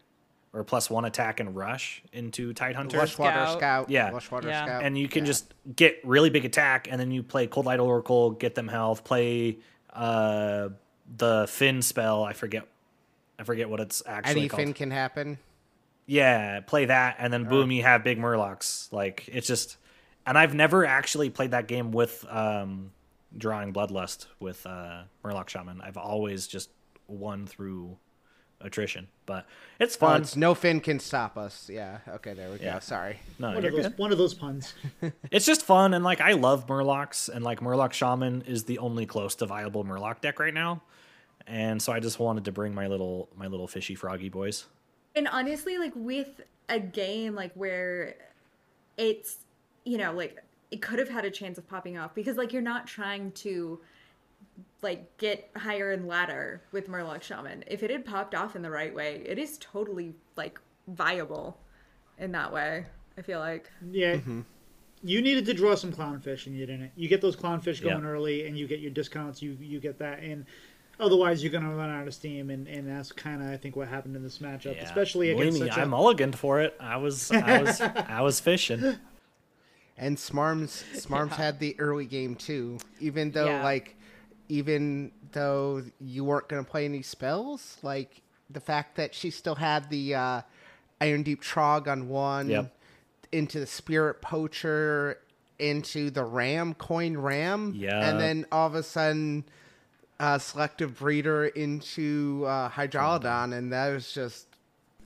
or plus one attack and rush into Tide Hunter. Lushwater Scout. Scout. Yeah. Lushwater Yeah. Scout. and you can Yeah. just get really big attack, and then you play Cold Light Oracle, get them health, play uh, the Fin spell. I forget, I forget what it's actually called. anything can happen. Yeah, play that, and then boom, you have big Murlocs. Like it's just, and I've never actually played that game with um, drawing Bloodlust with uh, Murloc Shaman. I've always just won through attrition, but it's Oh, fun. it's no fin can stop us. Yeah. Okay, there we Yeah. go. Sorry. no, One you're of those good. one of those puns. <laughs> It's just fun, and like I love Murlocs, and like Murloc Shaman is the only close to viable Murloc deck right now, and so I just wanted to bring my little my little fishy froggy boys. And honestly, like with a game like where it's, you know, like it could have had a chance of popping off because like you're not trying to like get higher and ladder with Murloc Shaman. If it had popped off in the right way, it is totally like viable in that way. I feel like. Yeah. Mm-hmm. You needed to draw some clownfish and you didn't. You get those clownfish going Yeah. early and you get your discounts, you you get that and otherwise you're gonna run out of steam and, and that's kinda I think what happened in this matchup. Yeah. Especially Believe against me, such I a mulliganed for it. I was I <laughs> was I was fishing. And Smarms Smarms had the early game too. Even though Yeah. like even though you weren't gonna play any spells, like the fact that she still had the uh Iron Deep Trog on one Yep. into the Spirit Poacher into the Ram Coin Ram. Yeah. And then all of a sudden uh selective breeder into uh Hydrolodon and that was just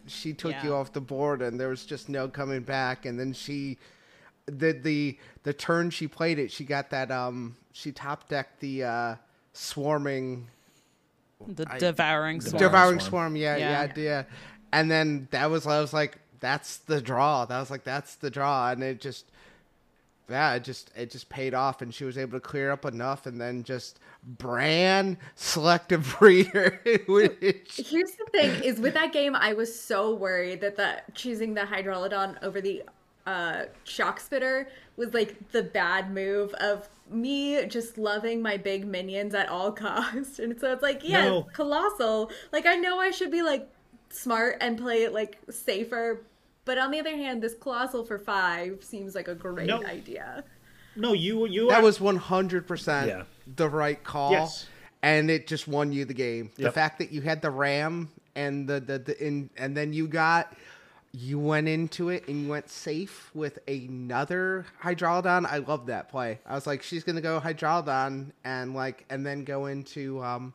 she took you off the board and there was just no coming back and then she the the the turn she played it she got that um she top decked the uh swarming The I- devouring swarm. devouring Swarm. swarm yeah, yeah Yeah. yeah and then that was I was like that's the draw that was like that's the draw and it just yeah it just it just paid off and she was able to clear up enough and then just Bran selective <laughs> breeder which Here's the thing: is with that game, I was so worried that the choosing the Hydrolodon over the uh, Shock Spitter was like the bad move of me just loving my big minions at all <laughs> costs, and so it's like, yeah, No. colossal. Like I know I should be like smart and play it like safer, but on the other hand, this colossal for five seems like a great No. idea. No, you you that are- was 100% Yeah. the right call Yes. and it just won you the game the fact that you had the ram and the the, the in, and then you got you went into it and you went safe with another hydrolodon i love that play. I was like she's gonna go hydrolodon and like and then go into um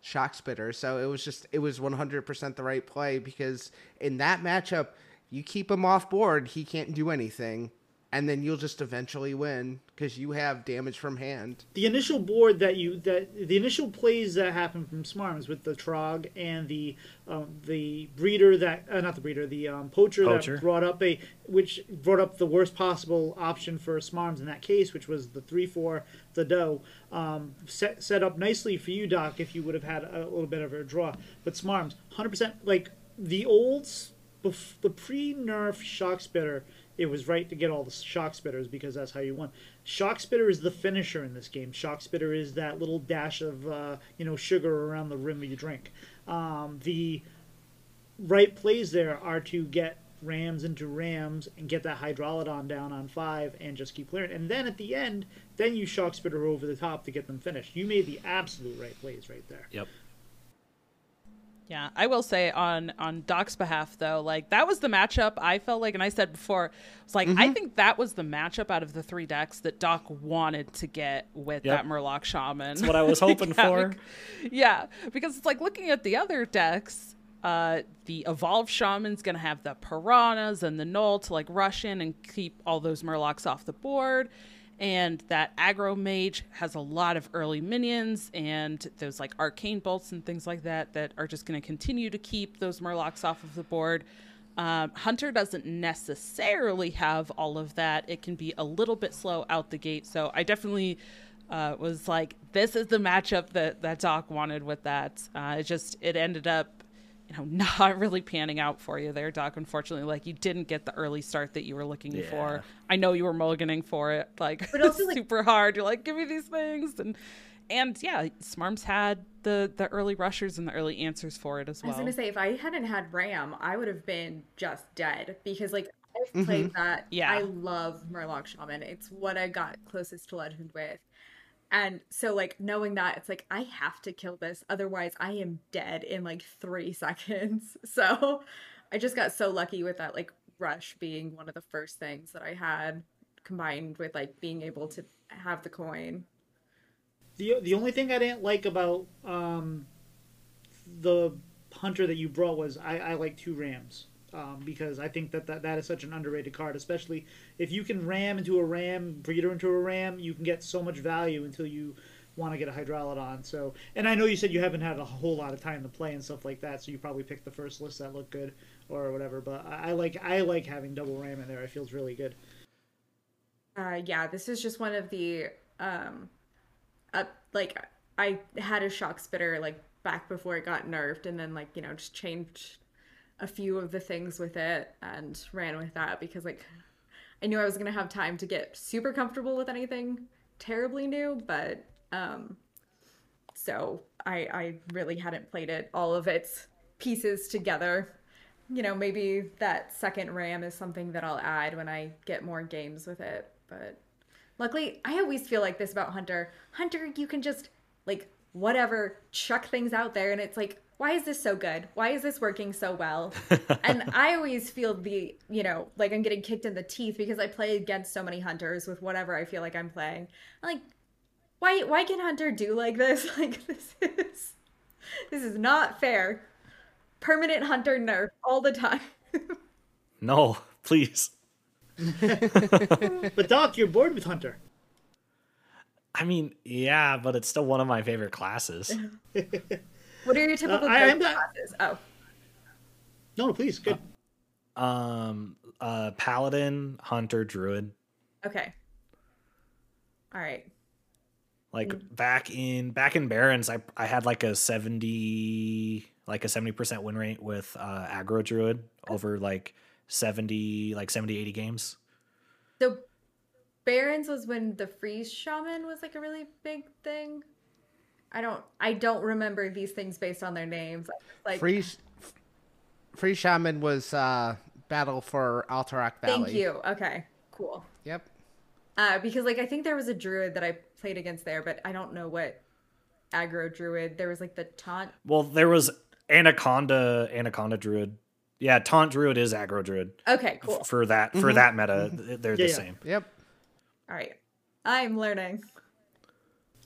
shock spitter. So it was just it was 100% the right play because in that matchup you keep him off board. He can't do anything and then you'll just eventually win because you have damage from hand the initial board that you that the initial plays that happened from Smarms with the Trog and the um, the breeder that uh, not the breeder the um, poacher, Poacher. that brought up a which brought up the worst possible option for Smarms in that case, which was the three four the doe um, set set up nicely for you, Doc, if you would have had a little bit of a draw. But Smarms, hundred percent like the old s- bef- the pre nerf shock spitter it was right to get all the shock spitters because that's how you won. Shock spitter is the finisher in this game. Shock spitter is that little dash of uh, you know sugar around the rim of your drink. Um, the right plays there are to get rams into rams and get that hydrolodon down on five and just keep clearing. And then at the end, then you shock spitter over the top to get them finished. You made the absolute right plays right there. Yep. Yeah, I will say on on Doc's behalf though, like that was the matchup I felt like, and I said before, it's like I think that was the matchup out of the three decks that Doc wanted to get with Yep. that Murloc Shaman. That's what I was <laughs> hoping Yeah, for. bec- yeah, because it's like looking at the other decks. Uh, the evolved shaman's gonna have the piranhas and the null to like rush in and keep all those murlocs off the board, and that aggro mage has a lot of early minions and those like arcane bolts and things like that that are just gonna continue to keep those murlocs off of the board. Um, Hunter doesn't necessarily have all of that. It can be a little bit slow out the gate. So I definitely uh, was like, this is the matchup that, that Doc wanted with that. Uh, it just, it ended up, you know, <laughs> not really panning out for you there, Doc. Unfortunately, like you didn't get the early start that you were looking Yeah. for. I know you were mulliganing for it, like, But <laughs> also, like- super hard. You're like, give me these things. And, and yeah, Smarms had the, the early rushers and the early answers for it as well. I was gonna say if I hadn't had Ram, I would have been just dead because like I've Mm-hmm. played that. Yeah. I love Murloc Shaman. It's what I got closest to legend with. And so like knowing that it's like I have to kill this, otherwise I am dead in like three <laughs> seconds. So I just got so lucky with that like rush being one of the first things that I had combined with like being able to have the coin. The the only thing I didn't like about um, the hunter that you brought was I, I like two rams um, because I think that, that that is such an underrated card, especially if you can ram into a ram, breeder into a ram, you can get so much value until you want to get a hydrolodon. So, and I know you said you haven't had a whole lot of time to play and stuff like that, so you probably picked the first list that looked good or whatever. But I, I like I like having double ram in there. It feels really good. Uh, yeah, this is just one of the um, like I had a shock spitter like back before it got nerfed, and then like you know just changed a few of the things with it and ran with that because like I knew I was gonna have time to get super comfortable with anything terribly new, but um, so I I really hadn't played it all of its pieces together. You know, maybe that second RAM is something that I'll add when I get more games with it. But luckily, I always feel like this about Hunter. Hunter, you can just like whatever chuck things out there, and it's like, why is this so good? Why is this working so well? <laughs> and I always feel the you know like I'm getting kicked in the teeth because I play against so many hunters with whatever I feel like I'm playing. I'm like, why why can Hunter do like this? <laughs> Like this is this is not fair. Permanent Hunter nerf all the time. <laughs> No, please. But Doc, you're bored with hunter. I mean, yeah, but it's still one of my favorite classes. What are your typical I- I'm not- classes? Oh, No, no, please, good. Um, uh, paladin, hunter, druid. okay. All right. Like back in back in Barrens, I I had like a seventy like a seventy percent win rate with uh, aggro druid over like seventy like 70, 80 games. So Barrens was when the freeze shaman was like a really big thing. I don't I don't remember these things based on their names. Like Free, Free Shaman was uh, battle for Alterac Valley. thank you. Okay. Cool. Yep. Uh, because like I think there was a druid that I played against there, but I don't know what aggro druid. There was like the taunt. Well, there was anaconda anaconda druid. Yeah, taunt druid is aggro druid Okay, cool. for that for that meta. They're Yeah, the yeah. same. Yep. All right. I'm learning.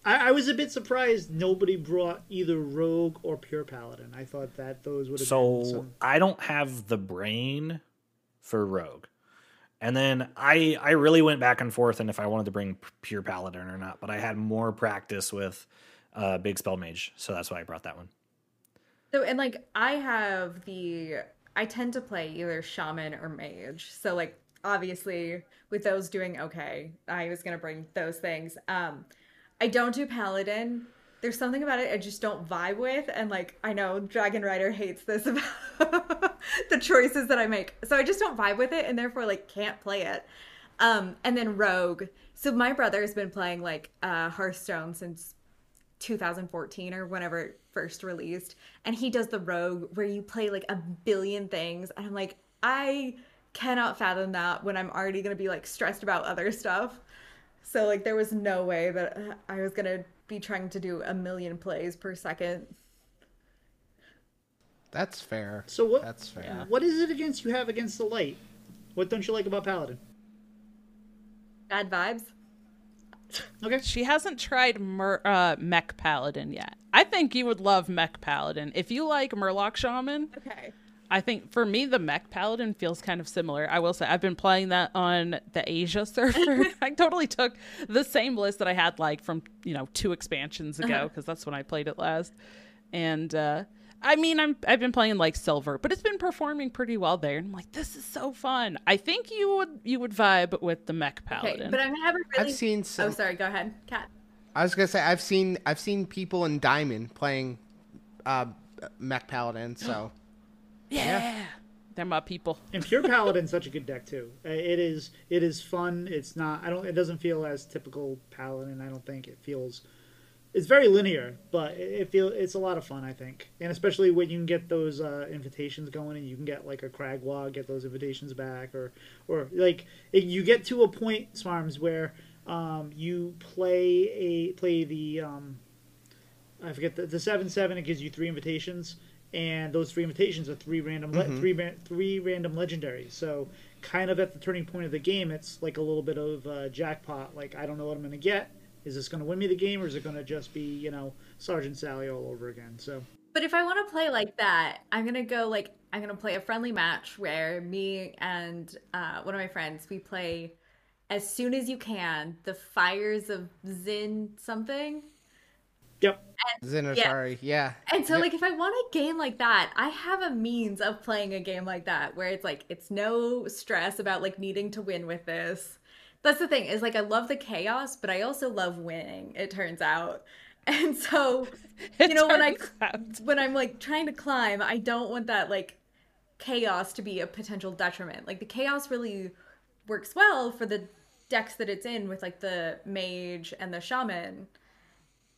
I, I was a bit surprised nobody brought either rogue or pure paladin. I thought that those would have been So some. I don't have the brain for rogue. And then I I really went back and forth and if I wanted to bring pure paladin or not, but I had more practice with uh, big spell mage, so that's why I brought that one. So and like I have the I tend to play either shaman or mage. So like obviously with those doing okay, I was gonna bring those things. Um I don't do paladin. There's something about it I just don't vibe with, and like I know Dragon Rider hates this <laughs> about the choices that I make. So I just don't vibe with it and therefore like can't play it. Um and then Rogue. So my brother's been playing like uh Hearthstone since 2014 or whenever it first released and he does the Rogue where you play like a billion things and I'm like I cannot fathom that when I'm already to be like stressed about other stuff. So like there was no way that uh, I was going to be trying to do a million plays per second. That's fair. So what? That's fair. What is it against you have against the light? What don't you like about Paladin? Bad vibes. Okay. She hasn't tried Mer- uh, Mech Paladin yet. I think you would love Mech Paladin. If you like Murloc Shaman, Okay. I think for me the Mech Paladin feels kind of similar. I will say I've been playing that on the Asia <laughs> server. <laughs> I totally took the same list that I had like from you know two expansions ago because that's when I played it last. And uh, I mean I'm I've been playing like Silver, but it's been performing pretty well there. And I'm like this is so fun. I think you would you would vibe with the Mech Paladin. Okay, but I'm gonna have a really. I've seen Oh, sorry. Go ahead, Kat. I was gonna say I've seen I've seen people in Diamond playing uh, Mech Paladin. So yeah. They're my people. And pure paladin's such a good deck too. Uh, It is. It is fun. It's not. I don't. It doesn't feel as typical paladin. I don't think it feels. It's very linear, but it, it feel. It's a lot of fun. I think, and especially when you can get those uh, invitations going, and you can get like a Cragwa, get those invitations back, or or like it, you get to a point, Smarms, where um, you play a play the um, I forget the, the seven seven. It gives you three invitations, and those three invitations are three random le- three ra- three random legendaries. So kind of at the turning point of the game, it's like a little bit of uh, jackpot. Like I don't know what I'm going to get. Is this going to win me the game, or is it going to just be you know Sergeant Sally all over again? So But if I want to play like that, I'm gonna go like I'm gonna play a friendly match where me and uh, one of my friends we play as soon as you can the fires of Zin something. Yep, Zin-Azshari, yeah. And so, like, if I want a game like that, I have a means of playing a game like that where it's like, it's no stress about like needing to win with this. That's the thing is like, I love the chaos, but I also love winning, it turns out. <laughs> And so, <laughs> you know, when I turns out. when I'm like trying to climb, I don't want that like chaos to be a potential detriment. Like the chaos really works well for the decks that it's in with like the mage and the shaman.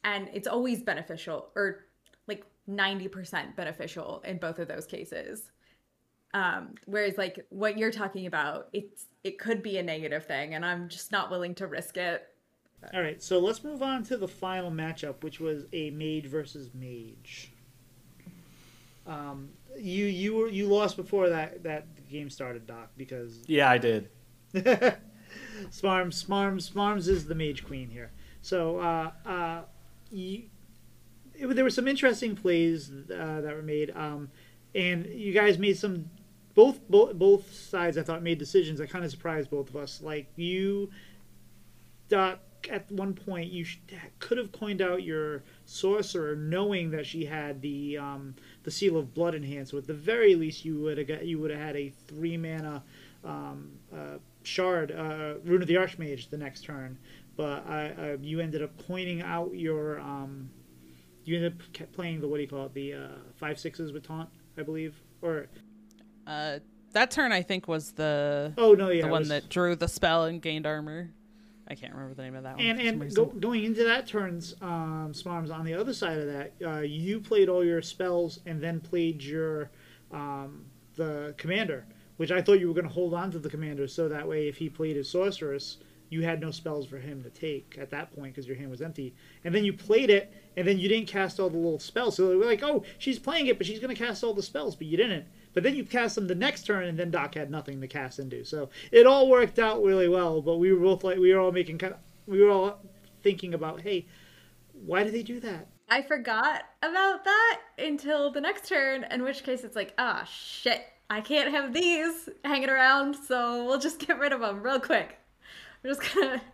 And it's always beneficial or like 90% beneficial in both of those cases. Um whereas like what you're talking about, it's it could be a negative thing and I'm just not willing to risk it. All right, so let's move on to the final matchup, which was a mage versus mage. Um, you you were you lost before that that game started, Doc, because Yeah, I did. <laughs> Smarms Smarms Smarms is the mage queen here. So uh, uh, you, it, there were some interesting plays uh, that were made, um, and you guys made some. Both, both both sides I thought made decisions that kind of surprised both of us. Like you, Doc, at one point you could have coined out your sorcerer, knowing that she had the um, the seal of blood in hand. So at the very least, you would have got you would have had a three mana um, uh, shard, uh, rune of the archmage, the next turn. But I, uh, you ended up pointing out your um, you ended up playing the what do you call it the uh, five sixes with taunt, I believe, or Uh, that turn I think was the oh no, yeah, the one was- that drew the spell and gained armor. I can't remember the name of that one. And and go, going into that turns, um, Smarms, on the other side of that, uh, you played all your spells and then played your um, the commander, which I thought you were going to hold on to the commander so that way if he played his sorceress, you had no spells for him to take at that point because your hand was empty. And then you played it, and then you didn't cast all the little spells. So they were like, oh, she's playing it, but she's going to cast all the spells, but you didn't. But then you cast them the next turn, and then Doc had nothing to cast into. So it all worked out really well. But we were both like, we were all making kind of, we were all thinking about, hey, why did they do that? I forgot about that until the next turn, in which case it's like, ah, shit, I can't have these hanging around, so we'll just get rid of them real quick. We're just gonna. <laughs>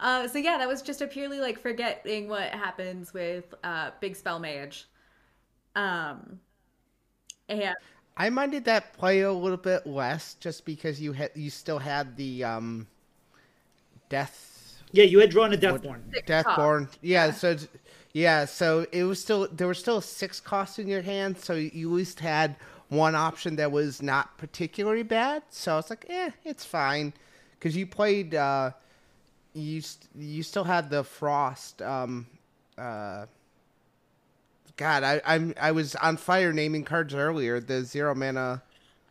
Uh, so yeah, that was just a purely like forgetting what happens with uh, Big Spell Mage. Um, and I minded that play a little bit less just because you had you still had the um death Yeah, you had drawn a Deathborn. Deathborn. Yeah, so Yeah, so it was still there were still six costs in your hand, so you at least had one option that was not particularly bad. So I was like, eh, it's fine, because you played, uh, you st- you still had the frost. Um, uh, God, I I'm I was on fire naming cards earlier. The zero mana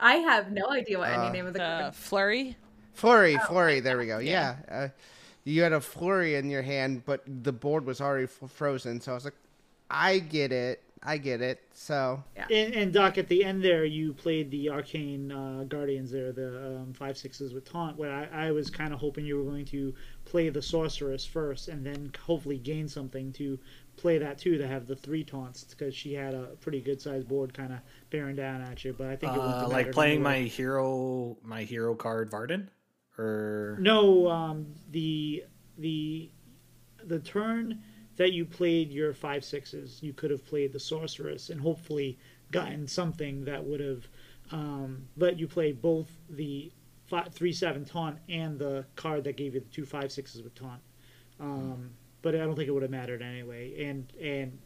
I have no idea what any Uh, name of the Uh, card. flurry. flurry, flurry. There we go. Yeah, uh, you had a flurry in your hand, but the board was already f- frozen. So I was like, I get it, I get it. So And, and Doc, at the end there, you played the arcane uh, guardians there, the um, five sixes with taunt. Where I, I was kind of hoping you were going to play the sorceress first, and then hopefully gain something to play that too to have the three taunts because she had a pretty good sized board kind of bearing down at you. But I think it wouldn't Uh, like playing my hero, my hero card Varden, or No, um, the the the turn that you played your five sixes, you could have played the sorceress and hopefully gotten something that would have um, let you play both the five, three seven taunt and the card that gave you the two five sixes with taunt. Um, but I don't think it would have mattered anyway. And and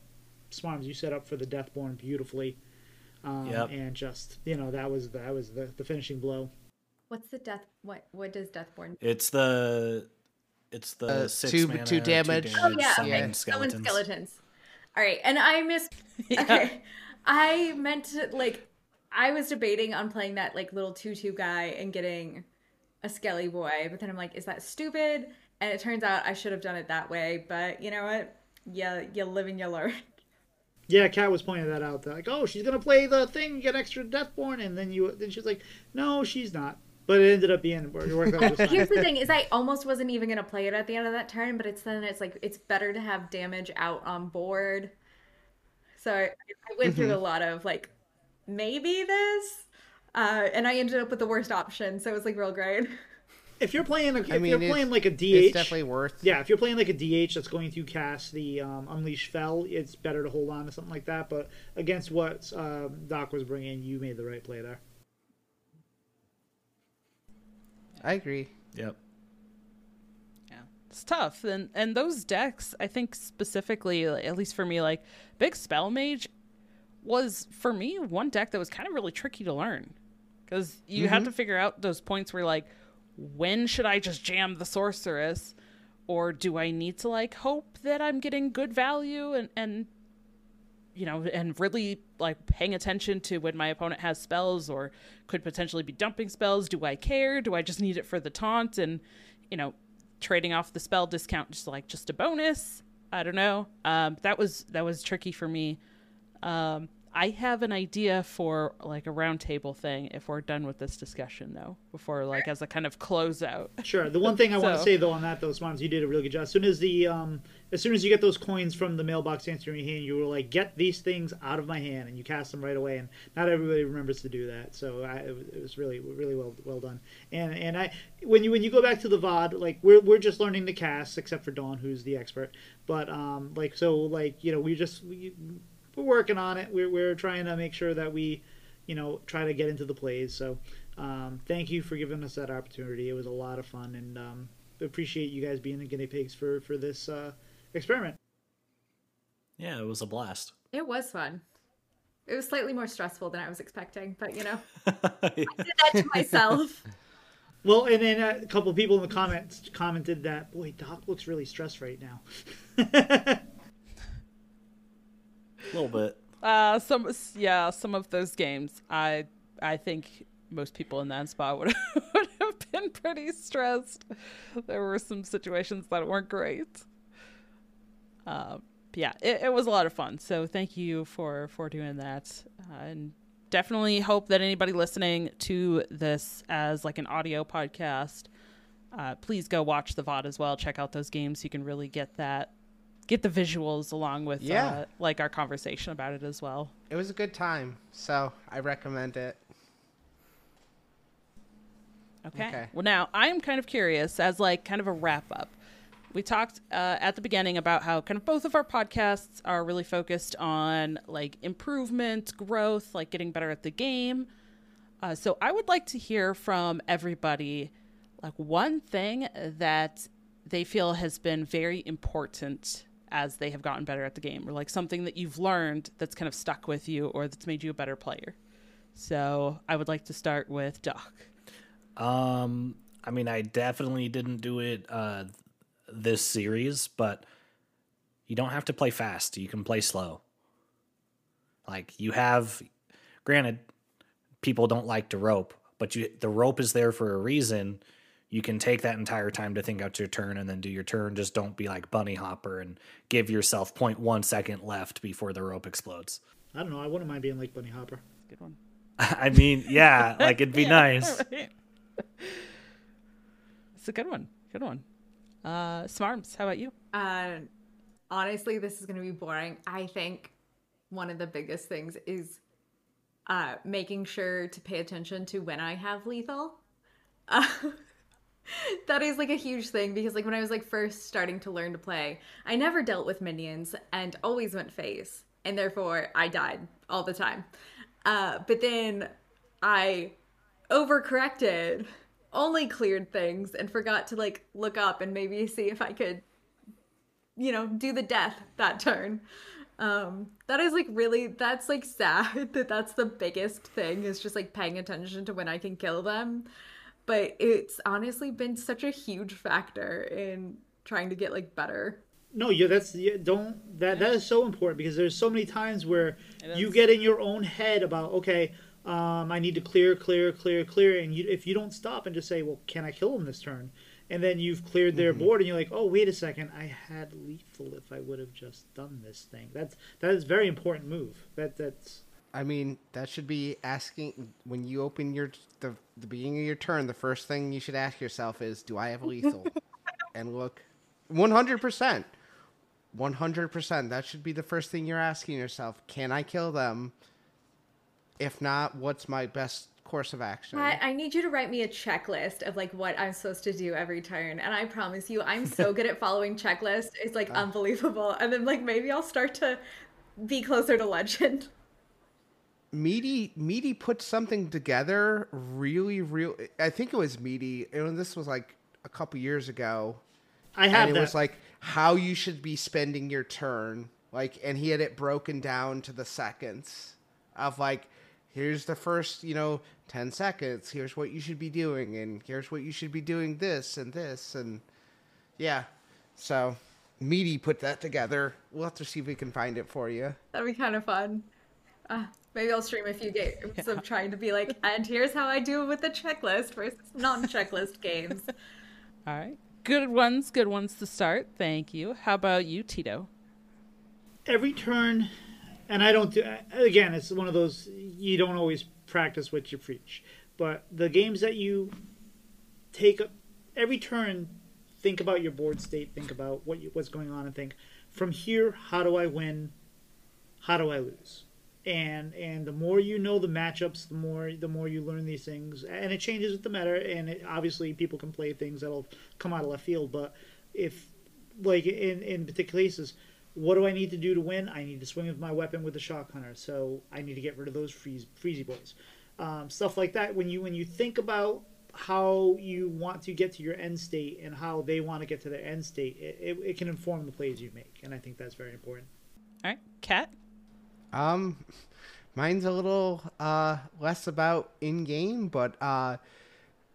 Smarms, you set up for the Deathborn beautifully. Um, Yep. And just you know that was that was the, the finishing blow. What's the death? What what does Deathborn? it's the it's the Uh, six two- mana, two damage. Oh yeah, summon okay. Summon skeletons. skeletons. All right, and I missed. <laughs> Okay, I meant to like. I was debating on playing that like little tutu guy and getting a skelly boy, but then I'm like, is that stupid? And it turns out I should have done it that way. But you know what? Yeah, you live and you learn. Yeah, Kat was pointing that out. That like, oh, she's gonna play the thing, get extra Deathborn, and then you, then she's like, no, she's not. But it ended up being it worked out just Here's the <laughs> thing: is I almost wasn't even gonna play it at the end of that turn, but it's then it's like it's better to have damage out on board. So I, I went through a lot of like maybe this, uh, and I ended up with the worst option. So it was like real great. If you're playing, a, if I mean, you're playing like a DH, it's definitely worth. yeah, if you're playing like a DH that's going to cast the um, Unleash Fel, it's better to hold on to something like that. But against what um, Doc was bringing, you made the right play there. I agree. Yep. Yeah, it's tough, and and those decks, I think specifically, at least for me, like Big Spell Mage was for me one deck that was kind of really tricky to learn. Because you had mm-hmm. to figure out those points where like when should I just jam the sorceress, or do I need to like hope that I'm getting good value? And and you know, and really like paying attention to when my opponent has spells or could potentially be dumping spells. Do I care? Do I just need it for the taunt and, you know, trading off the spell discount just like just a bonus? I don't know. Um, that was that was tricky for me. Um, I have an idea for like a roundtable thing if we're done with this discussion though, before like as a kind of closeout. Sure. The one thing I <laughs> want to say though on that though, Smarms, you did a really good job. As soon as the um, as soon as you get those coins from the mailbox answering your hand, you were like, "Get these things out of my hand," and you cast them right away. And not everybody remembers to do that, so I, it, was, it was really really well well done. And and I when you when you go back to the VOD, like we're we're just learning to cast, except for Dawn, who's the expert. But um, like so like you know we just we, we're working on it. We're we're trying to make sure that we you know try to get into the plays. So um, thank you for giving us that opportunity. It was a lot of fun, and um, appreciate you guys being the guinea pigs for for this uh, experiment. Yeah, it was a blast. It was fun. It was slightly more stressful than I was expecting, but you know, <laughs> I did that to myself. <laughs> Well, and then a couple of people in the comments commented that boy, Doc looks really stressed right now. <laughs> A little bit. Uh, some yeah, some of those games, I I think most people in that spot would <laughs> would have been pretty stressed. There were some situations that weren't great. Uh, yeah, it, it was a lot of fun. So thank you for for doing that, uh, and definitely hope that anybody listening to this as like an audio podcast, uh, please go watch the VOD as well. Check out those games. You can really get that. Get the visuals along with Yeah. uh, like our conversation about it as well. It was a good time, so I recommend it. Okay. Okay. Well, now I am kind of curious as like kind of a wrap up. We talked uh, at the beginning about how kind of both of our podcasts are really focused on like improvement, growth, like getting better at the game. Uh, so I would like to hear from everybody like one thing that they feel has been very important as they have gotten better at the game, or like something that you've learned that's kind of stuck with you or that's made you a better player. So I would like to start with Doc. Um, I mean, I definitely didn't do it uh, this series, but you don't have to play fast. You can play slow. Like you have, granted, people don't like to rope, but you the rope is there for a reason. You can take that entire time to think out your turn and then do your turn. Just don't be like BunnyHoppor and give yourself 0.1 second left before the rope explodes. I don't know. I wouldn't mind being like BunnyHoppor. Good one. <laughs> I mean, yeah, <laughs> like it'd be nice. Right. <laughs> It's a good one. Good one. Uh, Smarms, how about you? Uh, honestly, this is going to be boring. I think one of the biggest things is uh, making sure to pay attention to when I have lethal. <laughs> That is like a huge thing because like when I was like first starting to learn to play, I never dealt with minions and always went face, and therefore I died all the time. Uh, but then I overcorrected, only cleared things, and forgot to like look up and maybe <laughs> see if I could, you know, do the death that turn. Um, that is like really that's like <laughs> sad that that's the biggest thing is just like paying attention to when I can kill them. But it's honestly been such a huge factor in trying to get like better. No, yeah, that's yeah, don't that that is so important because there's so many times where you get in your own head about okay, um, I need to clear, clear, clear, clear, and you, if you don't stop and just say, well, can I kill him this turn? And then you've cleared their board, and you're like, oh, wait a second, I had lethal if I would have just done this thing. That's that is very important move. That that's I mean, that should be asking when you open your the the beginning of your turn. The first thing you should ask yourself is, "Do I have <laughs> lethal?" and look, one hundred percent, one hundred percent. That should be the first thing you're asking yourself. Can I kill them? If not, what's my best course of action? I, I need you to write me a checklist of like what I'm supposed to do every turn. And I promise you, I'm so good at following checklists. It's like <laughs> uh. unbelievable. And then like maybe I'll start to be closer to legend. Meaty Meaty put something together really real I think it was Meaty and this was like a couple years ago. I have and it that. was like how you should be spending your turn like and he had it broken down to the seconds of like here's the first you know 10 seconds here's what you should be doing and here's what you should be doing this and this and yeah. So Meaty put that together. We'll have to see if we can find it for you. That'd be kind of fun. Uh, maybe I'll stream a few games of trying to be like, and here's how I do it with the checklist versus non-checklist games. <laughs> All right. Good ones. Good ones to start. Thank you. How about you, Tito? every turn, and I don't do. Again, it's one of those you don't always practice what you preach. But the games that you take every turn, think about your board state, think about what you, what's going on, and think from here, how do I win? How do I lose? And and the more you know the matchups, the more the more you learn these things, and it changes with the meta. And it, obviously, people can play things that'll come out of left field. But if like in in particular cases, what do I need to do to win? I need to swing with my weapon with the shock hunter, so I need to get rid of those freeze, freezy boys, um, stuff like that. When you when you think about how you want to get to your end state and how they want to get to their end state, it, it, it can inform the plays you make, and I think that's very important. All right. Kat? Um, mine's a little uh less about in game, but uh,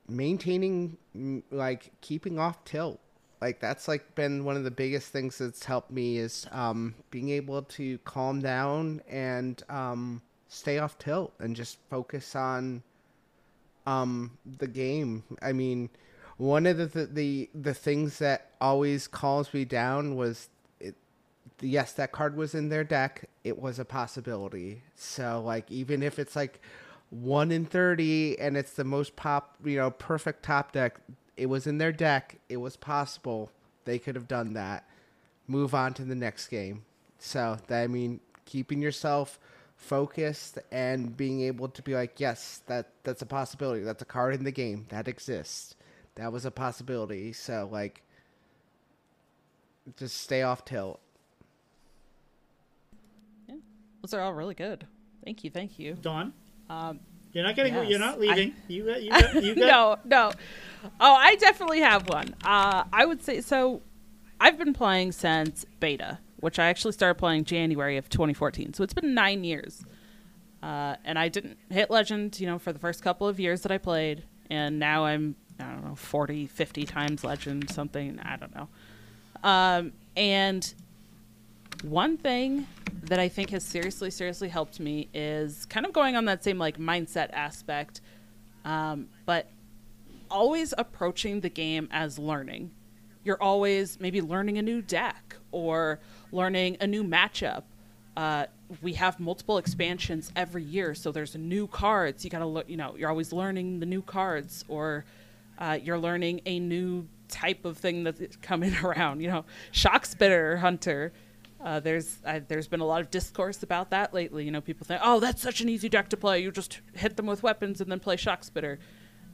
maintaining like keeping off tilt. Like that's like been one of the biggest things that's helped me is um being able to calm down and um stay off tilt and just focus on um the game. I mean, one of the the the, the things that always calms me down was yes, that card was in their deck. It was a possibility. So like even if it's like one in thirty and it's the most pop, you know, perfect top deck, it was in their deck. It was possible. They could have done that. Move on to the next game. So that I mean, keeping yourself focused and being able to be like, yes, that that's a possibility. That's a card in the game that exists. That was a possibility. So like, just stay off tilt. Those are all really good. Thank you. Thank you. Dawn, Um, you're not getting, Yes, you're not leaving. I- You got, you got, you <laughs> got. no, no. Oh, I definitely have one. Uh, I would say so. I've been playing since beta, which I actually started playing January of 2014. So it's been nine years. Uh, and I didn't hit legend, you know, for the first couple of years that I played, and now I'm I don't know 40, 50 times legend, something I don't know. Um, and one thing that I think has seriously, seriously helped me is kind of going on that same like mindset aspect, um, but always approaching the game as learning. You're always maybe learning a new deck or learning a new matchup. Uh, we have multiple expansions every year, so there's new cards. You gotta, look. you know, you're always learning the new cards, or uh, you're learning a new type of thing that's coming <laughs> around. You know, shock spitter hunter. Uh, there's uh, there's been a lot of discourse about that lately. You know, people think, oh, that's such an easy deck to play. You just hit them with weapons and then play Shockspitter.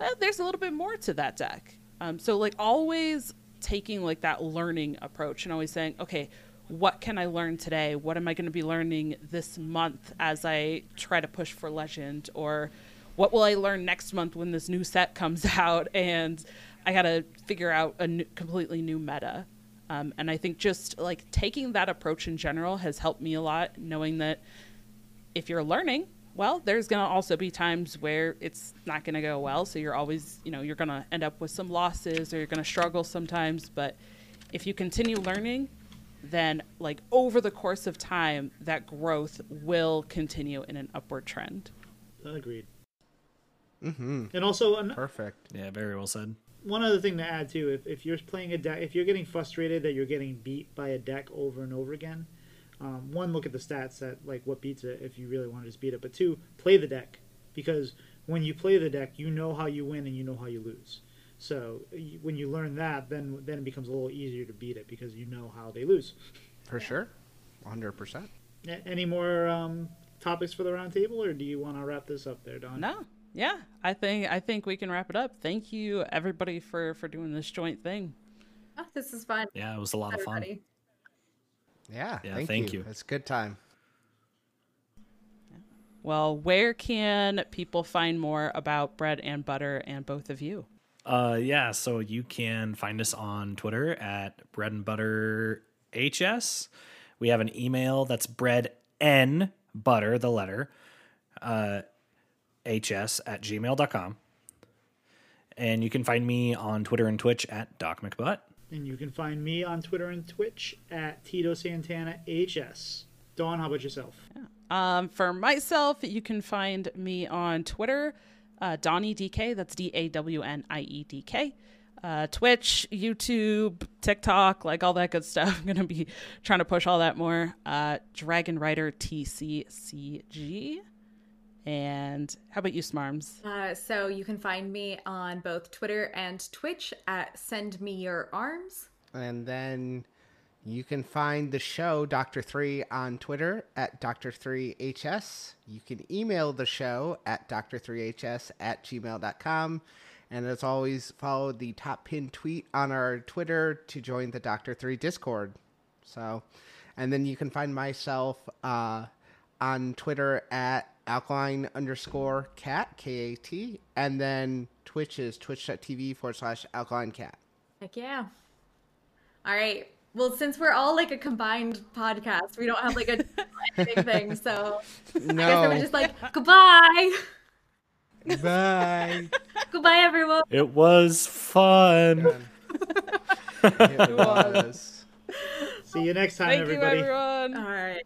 Uh, there's a little bit more to that deck. Um, so like always taking like that learning approach and always saying, okay, what can I learn today? What am I going to be learning this month as I try to push for legend? Or what will I learn next month when this new set comes <laughs> out? And I got to figure out a new, completely new meta. Um, and I think just like taking that approach in general has helped me a lot, knowing that if you're learning, well, there's going to also be times where it's not going to go well. So you're always, you know, you're going to end up with some losses or you're going to struggle sometimes. But if you continue learning, then like over the course of time, that growth will continue in an upward trend. Agreed. Mm-hmm. And also, an- Perfect. Yeah, very well said. One other thing to add too, if, if you're playing a deck, if you're getting frustrated that you're getting beat by a deck over and over again, um, one, look at the stats at like what beats it if you really want to just beat it. But two, play the deck because when you play the deck, you know how you win and you know how you lose. So when you learn that, then then it becomes a little easier to beat it because you know how they lose. For sure. 100%. Any more um, topics for the roundtable, or do you want to wrap this up there, Dawn? No, yeah, I think I think we can wrap it up. Thank you everybody for for doing this joint thing. Oh, this is fun. Yeah, it was a lot of fun. Yeah. Yeah, thank, thank you. you. It's a good time. Well, where can people find more about bread and butter and both of you? Uh, yeah, so you can find us on Twitter at bread and butter HS. We have an email that's bread n butter, the letter, uh, hs at gmail.com. And you can find me on Twitter and Twitch at Doc McButt. And you can find me on Twitter and Twitch at Tito Santana HS. Dawn, how about yourself? Um, for myself, you can find me on Twitter, uh, Dawnie DK. That's D A W N I E D K. Uh, Twitch, YouTube, TikTok, like all that good stuff. <laughs> I'm gonna be trying to push all that more. Uh, Dragon Rider TCCG. And how about you, Smarms? Uh, so you can find me on both Twitter and Twitch at Send Me Your Arms. And then you can find the show Doctor Three on Twitter at Doctor Three HS. You can email the show at Doctor Three HS at gmail.com. And as always, follow the top pin tweet on our Twitter to join the Doctor Three Discord. So, and then you can find myself uh, on Twitter at alkaline underscore cat K A T, and then Twitch is twitch.tv forward slash alkaline cat. Heck yeah. All right. Well, since we're all like a combined podcast, we don't have like a <laughs> big thing. So I guess I No, would just like goodbye. bye. <laughs> goodbye, everyone. It was fun. <laughs> It was. See you next time, Thank everybody. you, everyone. All right.